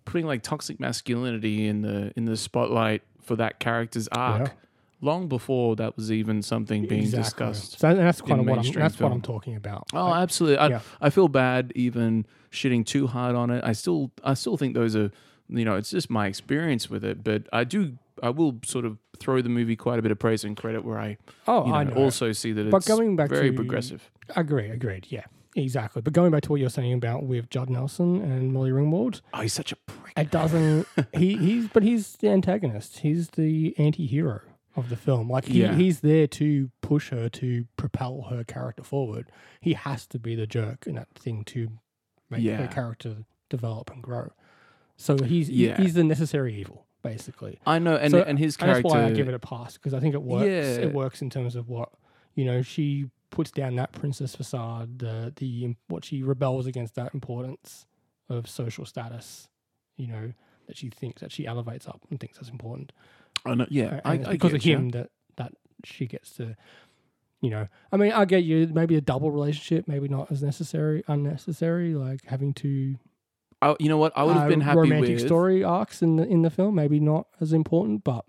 putting like toxic masculinity in the in the spotlight for that character's arc. Yeah. long before that was even something being Exactly. discussed. So that's kind in of what I'm, that's what I'm talking about. Oh, Like, absolutely. I, yeah. I feel bad even shitting too hard on it. I still I still think those are you know, it's just my experience with it, but I do I will sort of throw the movie quite a bit of praise and credit where I Oh, you know, I know. also see that it's But going back very to- progressive. Agreed, agreed. Yeah, exactly. But going back to what you're saying about with Judd Nelson and Molly Ringwald, Oh, he's such a prick. it doesn't. he he's but he's the antagonist. He's the anti-hero of the film. Like he, Yeah. he's there to push her to propel her character forward. He has to be the jerk in that thing to make Yeah. her character develop and grow. So he's Yeah. he's the necessary evil, basically. I know and So and his and that's why I give it a pass because I think it works. Yeah. It works in terms of what you know. She puts down that princess facade, the the what she rebels against that importance of social status. You know that she thinks that she elevates up and thinks that's important. I know, yeah, I, I because of him that that she gets to. You know, I mean, I get you. Maybe a double relationship, maybe not as necessary, unnecessary, like having to I, you know what? I would have uh, been happy romantic with story arcs in the in the film. Maybe not as important, but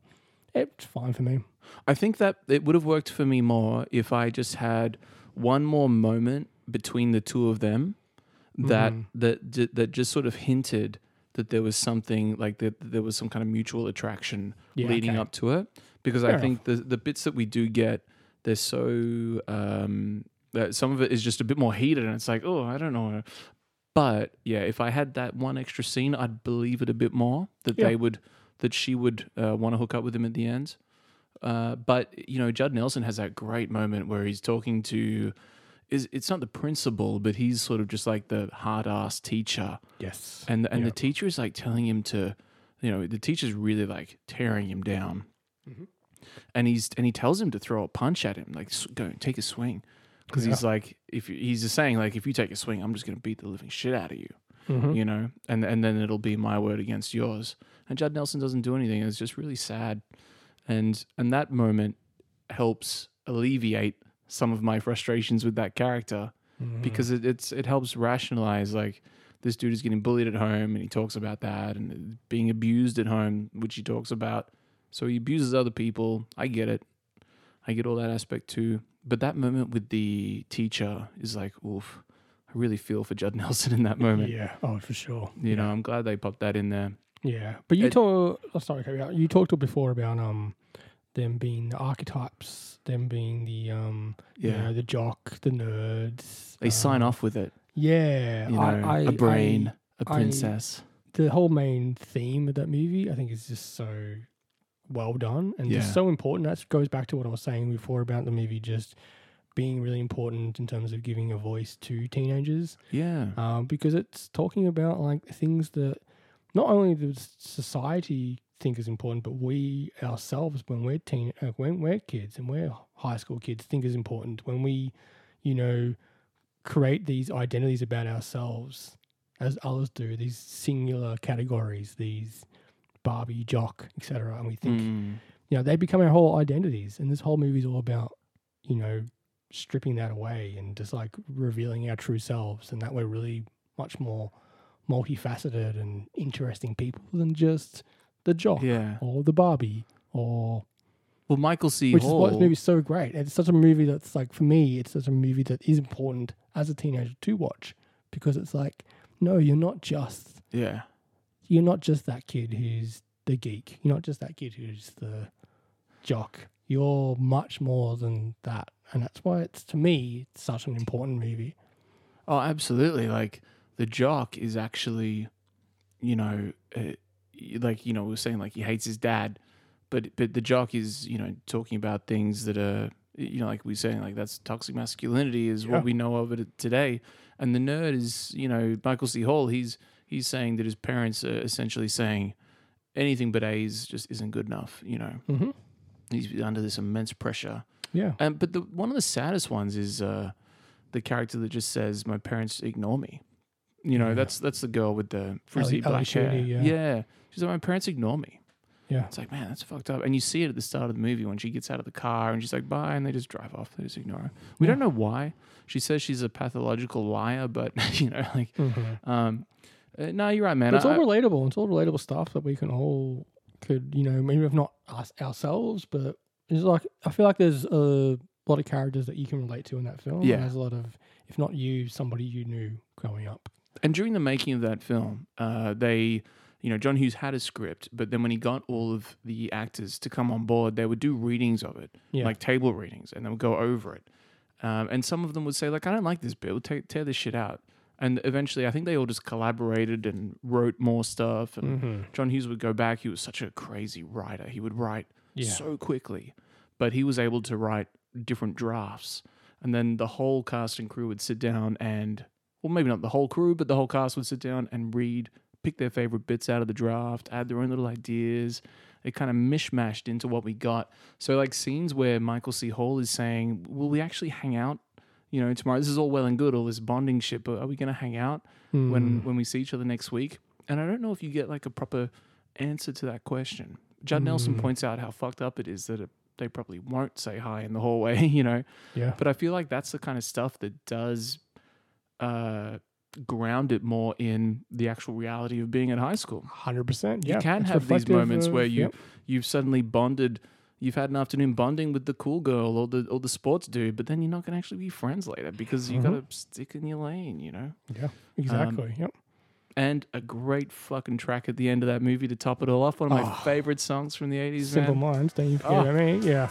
it's fine for me. I think that it would have worked for me more if I just had one more moment between the two of them that Mhm. that that that just sort of hinted that there was something like that there was some kind of mutual attraction Yeah, leading okay. up to it because Fair I think the the bits that we do get they're so um that some of it is just a bit more heated and it's like oh I don't know but yeah if I had that one extra scene I'd believe it a bit more that Yeah. they would that she would uh, want to hook up with him at the end uh, but you know, Judd Nelson has that great moment where he's talking to is it's not the principal, but he's sort of just like the hard ass teacher. Yes. And and the teacher is like telling him to you know, the teacher's really like tearing him down. Mm-hmm. And he's and he tells him to throw a punch at him, like "S- go take a swing. Because he's like, if you, he's just saying like, if you take a swing, I'm just gonna beat the living shit out of you, Mhm. you know, and and then it'll be my word against yours. And Judd Nelson doesn't do anything. It's just really sad, and and that moment helps alleviate some of my frustrations with that character Mm-hmm. because it, it's it helps rationalize like this dude is getting bullied at home and he talks about that and being abused at home which he talks about so he abuses other people i get it i get all that aspect too but that moment with the teacher is like oof i really feel for judd nelson in that moment Yeah. Oh, for sure. you know i'm glad they popped that in there Yeah, but you talked, talk. Oh, sorry, you. You talked before about um them being the archetypes, them being the um you Yeah. know, the jock, the nerds. they sign um, off with it Yeah, you know I, I, a brain a I- princess the whole main theme of that movie, I think, is just so well done and Yeah. just so important. That goes back to what I was saying before about the movie just being really important in terms of giving a voice to teenagers. yeah um, because it's talking about like things that not only does society think is important, but we ourselves, when we're teen, uh, when we're kids and we're high school kids, think is important. When we, you know, create these identities about ourselves, as others do, these singular categories, these Barbie, jock, etc., and we think, Mm. you know, they become our whole identities. And this whole movie is all about, you know, stripping that away and just like revealing our true selves and that we're really much more multifaceted and interesting people than just the jock yeah or the Barbie or well michael c which is hall why this movie's so great. It's such a movie that's like for me, it's such a movie that is important as a teenager to watch because it's like, no, you're not just yeah you're not just that kid who's the geek. You're not just that kid who's the jock. You're much more than that. And that's why it's to me it's such an important movie. Oh, absolutely. Like the jock is actually, you know, uh, like you know, we were saying like he hates his dad, but but the jock is you know talking about things that are you know like we are saying like that's toxic masculinity is Yeah. what we know of it today, and the nerd is you know Michael C. Hall. He's he's saying that his parents are essentially saying anything but A's just isn't good enough. You know, Mm-hmm. he's under this immense pressure. Yeah. Um, but the one of the saddest ones is uh, the character that just says, "My parents ignore me." You know, Yeah. that's that's the girl with the frizzy black hair. Yeah. yeah, she's like, "My parents ignore me." Yeah. It's like, man, that's fucked up. And you see it at the start of the movie when she gets out of the car and she's like, "Bye," and they just drive off. They just ignore her. We Yeah. don't know why. She says she's a pathological liar, but you know, like, Mm-hmm. um, uh, no, you're right, man. But it's all relatable. It's all relatable stuff that we can all could, you know, maybe if not us ourselves, but It's like I feel like there's a lot of characters that you can relate to in that film. and Yeah. there's a lot of, if not you, somebody you knew growing up. And during the making of that film, uh, they, you know, John Hughes had a script, but then when he got all of the actors to come on board, they would do readings of it, Yeah. like table readings, and they would go over it. Um, and some of them would say, like, I don't like this ta- tear this shit out. And eventually, I think they all just collaborated and wrote more stuff. And Mm-hmm. John Hughes would go back. He was such a crazy writer. He would write Yeah. so quickly, but he was able to write different drafts. And then the whole cast and crew would sit down and, well, maybe not the whole crew, but the whole cast would sit down and read, pick their favorite bits out of the draft, add their own little ideas. It kind of mishmashed into what we got. So, like scenes where Michael C. Hall is saying, Will we actually hang out? You know, tomorrow. This is all well and good, all this bonding shit, but are we going to hang out Hmm. when when we see each other next week? And I don't know if you get like a proper answer to that question. Judd Nelson Hmm. points out how fucked up it is that it, they probably won't say hi in the hallway, you know. Yeah. But I feel like that's the kind of stuff that does uh, ground it more in the actual reality of being at high school. Hundred percent. Yeah. you can it's have these moments of- where you yep. you've suddenly bonded. You've had an afternoon bonding with the cool girl or the or the sports dude, but then you're not going to actually be friends later because you got Mm-hmm. to stick in your lane, you know. Yeah. Um, Exactly. yep. And a great fucking track at the end of that movie to top it all off. One of my Oh. favorite songs from the 80s, Simple man. minds. Don't you forget Oh. about me? Yeah.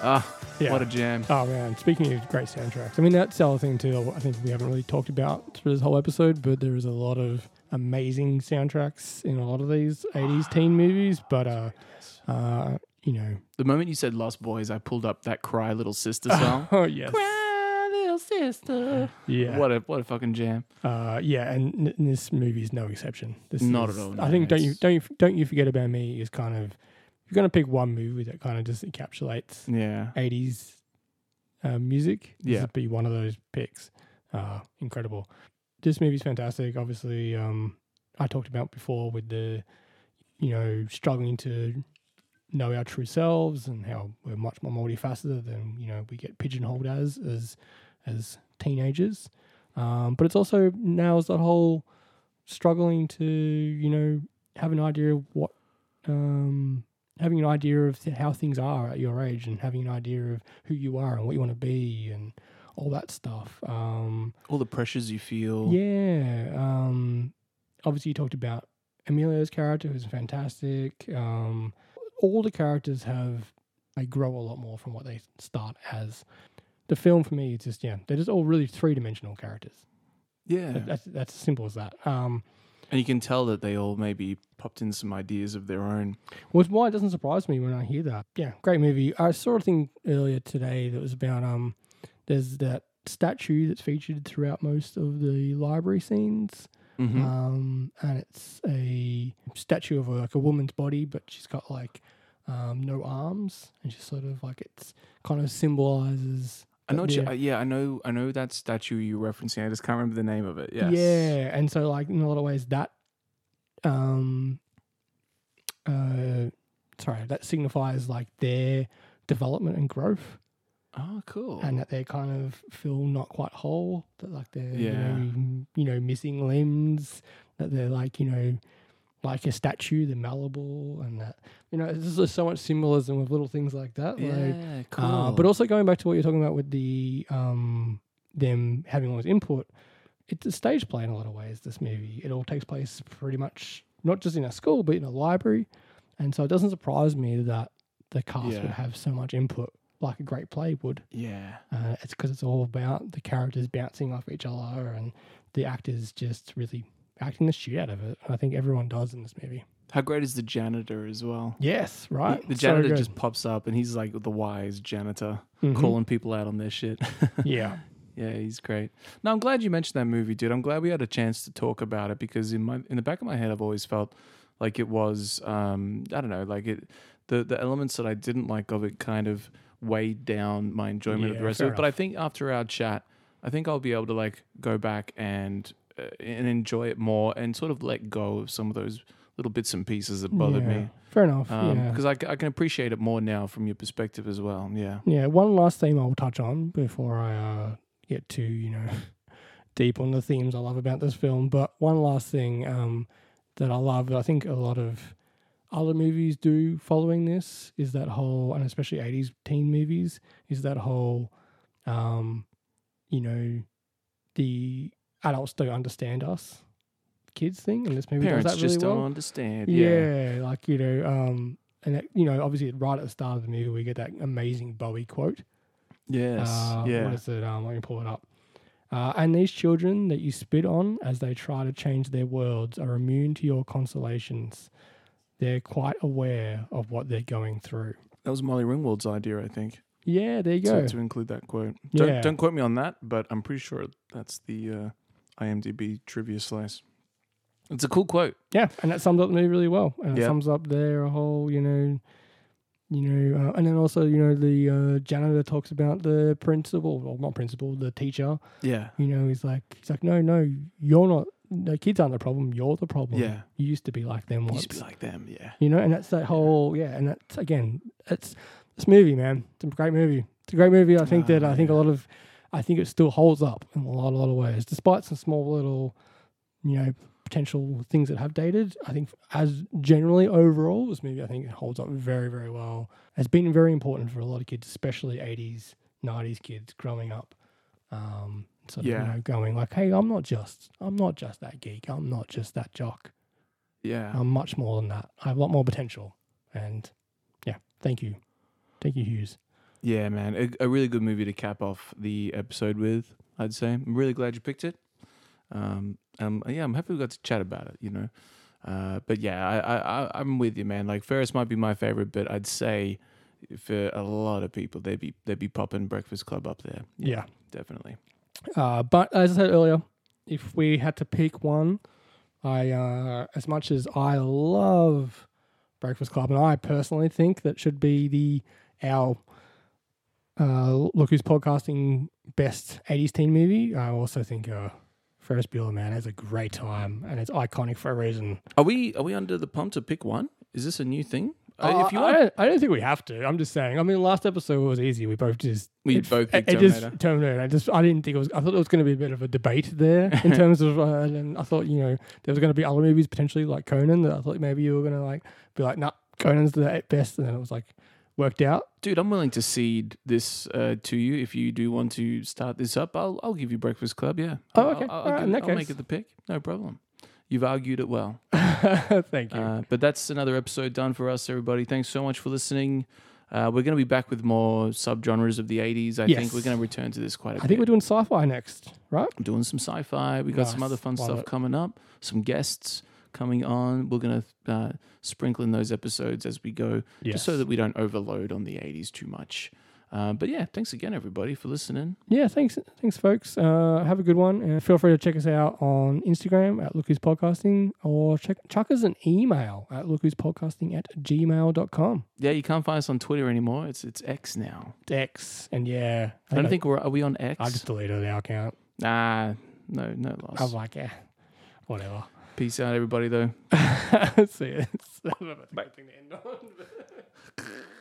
Ah, Yeah. what a jam. Oh man, speaking of great soundtracks, I mean that's the other thing too. I think we haven't really talked about through this whole episode, but there is a lot of amazing soundtracks in a lot of these '80s teen movies. But uh, uh, you know, The moment you said Lost Boys, I pulled up that Cry Little Sister song. oh yes, Cry Little Sister. yeah, What a what a fucking jam. uh, yeah, and n- this movie is no exception. This Not is- at all, I no, think don't you it's- don't you don't you forget about me is kind of if you're gonna pick one movie that kind of just encapsulates Yeah. 80s uh, music. This Yeah. would be one of those picks. Uh, incredible. This movie's fantastic. Obviously, um, I talked about before with the, you know, struggling to know our true selves and how we're much more multifaceted than you know we get pigeonholed as as as teenagers. Um, but it's also nails that whole struggling to you know have an idea of what um, having an idea of how things are at your age and having an idea of who you are and what you want to be and all that stuff. Um, All the pressures you feel. yeah. Um, obviously, you talked about Emilio's character, who's fantastic. Um, all the characters have they grow a lot more from what they start as. The film for me, it's just yeah, they're just all really three dimensional characters. Yeah. That- That's that's as simple as that. Um, And you can tell that they all maybe popped in some ideas of their own. Which why it doesn't surprise me when I hear that. Yeah, great movie. I saw a thing earlier today that was about um there's that statue that's featured throughout most of the library scenes. Mhm. Um and it's a statue of a, like a woman's body, but she's got like um no arms and she's sort of like it's kind of symbolizes I know. you, uh, yeah, I know. I know that statue you're referencing. I just can't remember the name of it. Yes. Yeah, and so like in a lot of ways that um uh sorry, that signifies like their development and growth Oh, cool. and that they kind of feel not quite whole, that like they're you, Yeah. know, you know missing limbs, that they're like, you know, like a statue, they're malleable and that you know, there's just so much symbolism with little things like that. Like yeah, cool. uh, but also going back to what you're talking about with the um, them having all this input, it's a stage play in a lot of ways. This movie, it all takes place pretty much not just in a school, but in a library, and so it doesn't surprise me that the cast would have so much input like a great play would. yeah. Uh, it's because it's all about the characters bouncing off each other and the actors just really acting the shit out of it. I think everyone does in this movie. How great is the janitor as well? Yes, right. The janitor good. just pops up and he's like the wise janitor, Mhm. calling people out on their shit. yeah. Yeah, he's great. Now I'm glad you mentioned that movie, dude. I'm glad we had a chance to talk about it because in my in the back of my head, I've always felt like it was um, I don't know, like it the the elements that I didn't like of it kind of weighed down my enjoyment of the rest of it. But I think after our chat, I think I'll be able to like go back and and enjoy it more and sort of let go of some of those little bits and pieces that bothered yeah. me Fair enough. yeah. because I can appreciate it more now from your perspective as well. Yeah. Yeah, one last theme I'll touch on before I uh, get too, you know deep on the themes I love about this film. But one last thing um, that I love, that I think a lot of other movies do following this, is that whole, and especially 80s teen movies, is that whole, um, you know, the adults don't understand us kids thing. And this movie Parents does that really just well. don't understand. Yeah. Yeah, like you know, um, and that, you know, obviously right at the start of the movie, we get that amazing Bowie quote. Yes. Uh, yeah. What is it? Um, let me pull it up. Uh, and these children that you spit on as they try to change their worlds are immune to your consolations. They're quite aware of what they're going through. That was Molly Ringwald's idea, I think, Yeah, there you go. to, to include that quote. Yeah. Don't, don't quote me on that, but I'm pretty sure that's the uh, IMDb trivia slice. It's a cool quote. Yeah, and that sums up the movie really well. And it Yeah. sums up their whole, you know, you know, uh, and then also, you know, the uh, janitor talks about the principal, well, not principal, the teacher. Yeah. You know, he's like, he's like, no, no, you're not. The kids aren't the problem. You're the problem. Yeah. you used to be like them once. Used to be like them. Yeah. you know, and that's that whole, yeah, and that's again, it's this movie, man. It's a great movie. It's a great movie. I think that I think a lot of, I think it still holds up in a lot, a lot of ways, despite some small little, you know, potential things that have dated. I think as generally overall, this movie I think it holds up very, very well. It's been very important for a lot of kids, especially eighties, nineties kids growing up. Um, sort of, Yeah. you know, going like, hey, I'm not just, I'm not just that geek. I'm not just that jock. Yeah. I'm much more than that. I have a lot more potential. And yeah, thank you. Thank you, Hughes. Yeah, man, a, a really good movie to cap off the episode with. I'd say. I'm really glad you picked it. Um, um, yeah, I'm happy we got to chat about it. You know, uh, but yeah, I, I, I, I'm with you, man. Like Ferris might be my favorite, but I'd say for a lot of people, they'd be they'd be popping Breakfast Club up there. Yeah. definitely. Uh, but as I said earlier, if we had to pick one, I uh, as much as I love Breakfast Club, and I personally think that should be the our uh, look who's podcasting best '80s teen movie. I also think uh, Ferris Bueller Man has a great time, and it's iconic for a reason. Are we are we under the pump to pick one? Is this a new thing? Uh, Uh, if you I, don't, I don't think we have to. I'm just saying. I mean, last episode was easy. We both just We it- both picked it just- Terminator. Terminator. I just I didn't think it was. I thought it was going to be a bit of a debate there in terms of. Uh, and I thought you know there was going to be other movies potentially like Conan that I thought maybe you were going to like be like, nah, Conan's the best, and then it was like worked out. dude, I'm willing to cede this uh, to you if you do want to start this up. I'll I'll give you Breakfast Club. Yeah. Oh, okay. I'll, I'll, right, give- in that I'll make it the pick. No problem. You've argued it well. Thank you. Uh, but that's another episode done for us, everybody. Thanks so much for listening. Uh, we're going to be back with more subgenres of the 80s. I Yes. think we're going to return to this quite a I bit. I think we're doing sci-fi next, right? I'm doing some sci-fi. We got some other fun Love stuff it. coming up. Some guests coming on. We're going to sprinkle in those episodes as we go, just so that we don't overload on the 80s too much. Uh, but yeah, thanks again, everybody, for listening. Yeah, thanks, thanks, folks. Uh, have a good one, and feel free to check us out on Instagram at Look Who's Podcasting, or check chuck us an email at Look Who's Podcasting at gmail.com. Yeah, you can't find us on Twitter anymore. It's it's X now. X, and yeah, I don't think we're are we on X? I just deleted our account. nah, no, no loss. I'm like, yeah, whatever. Peace out, everybody. Though. See you. That's not a bad thing to end on.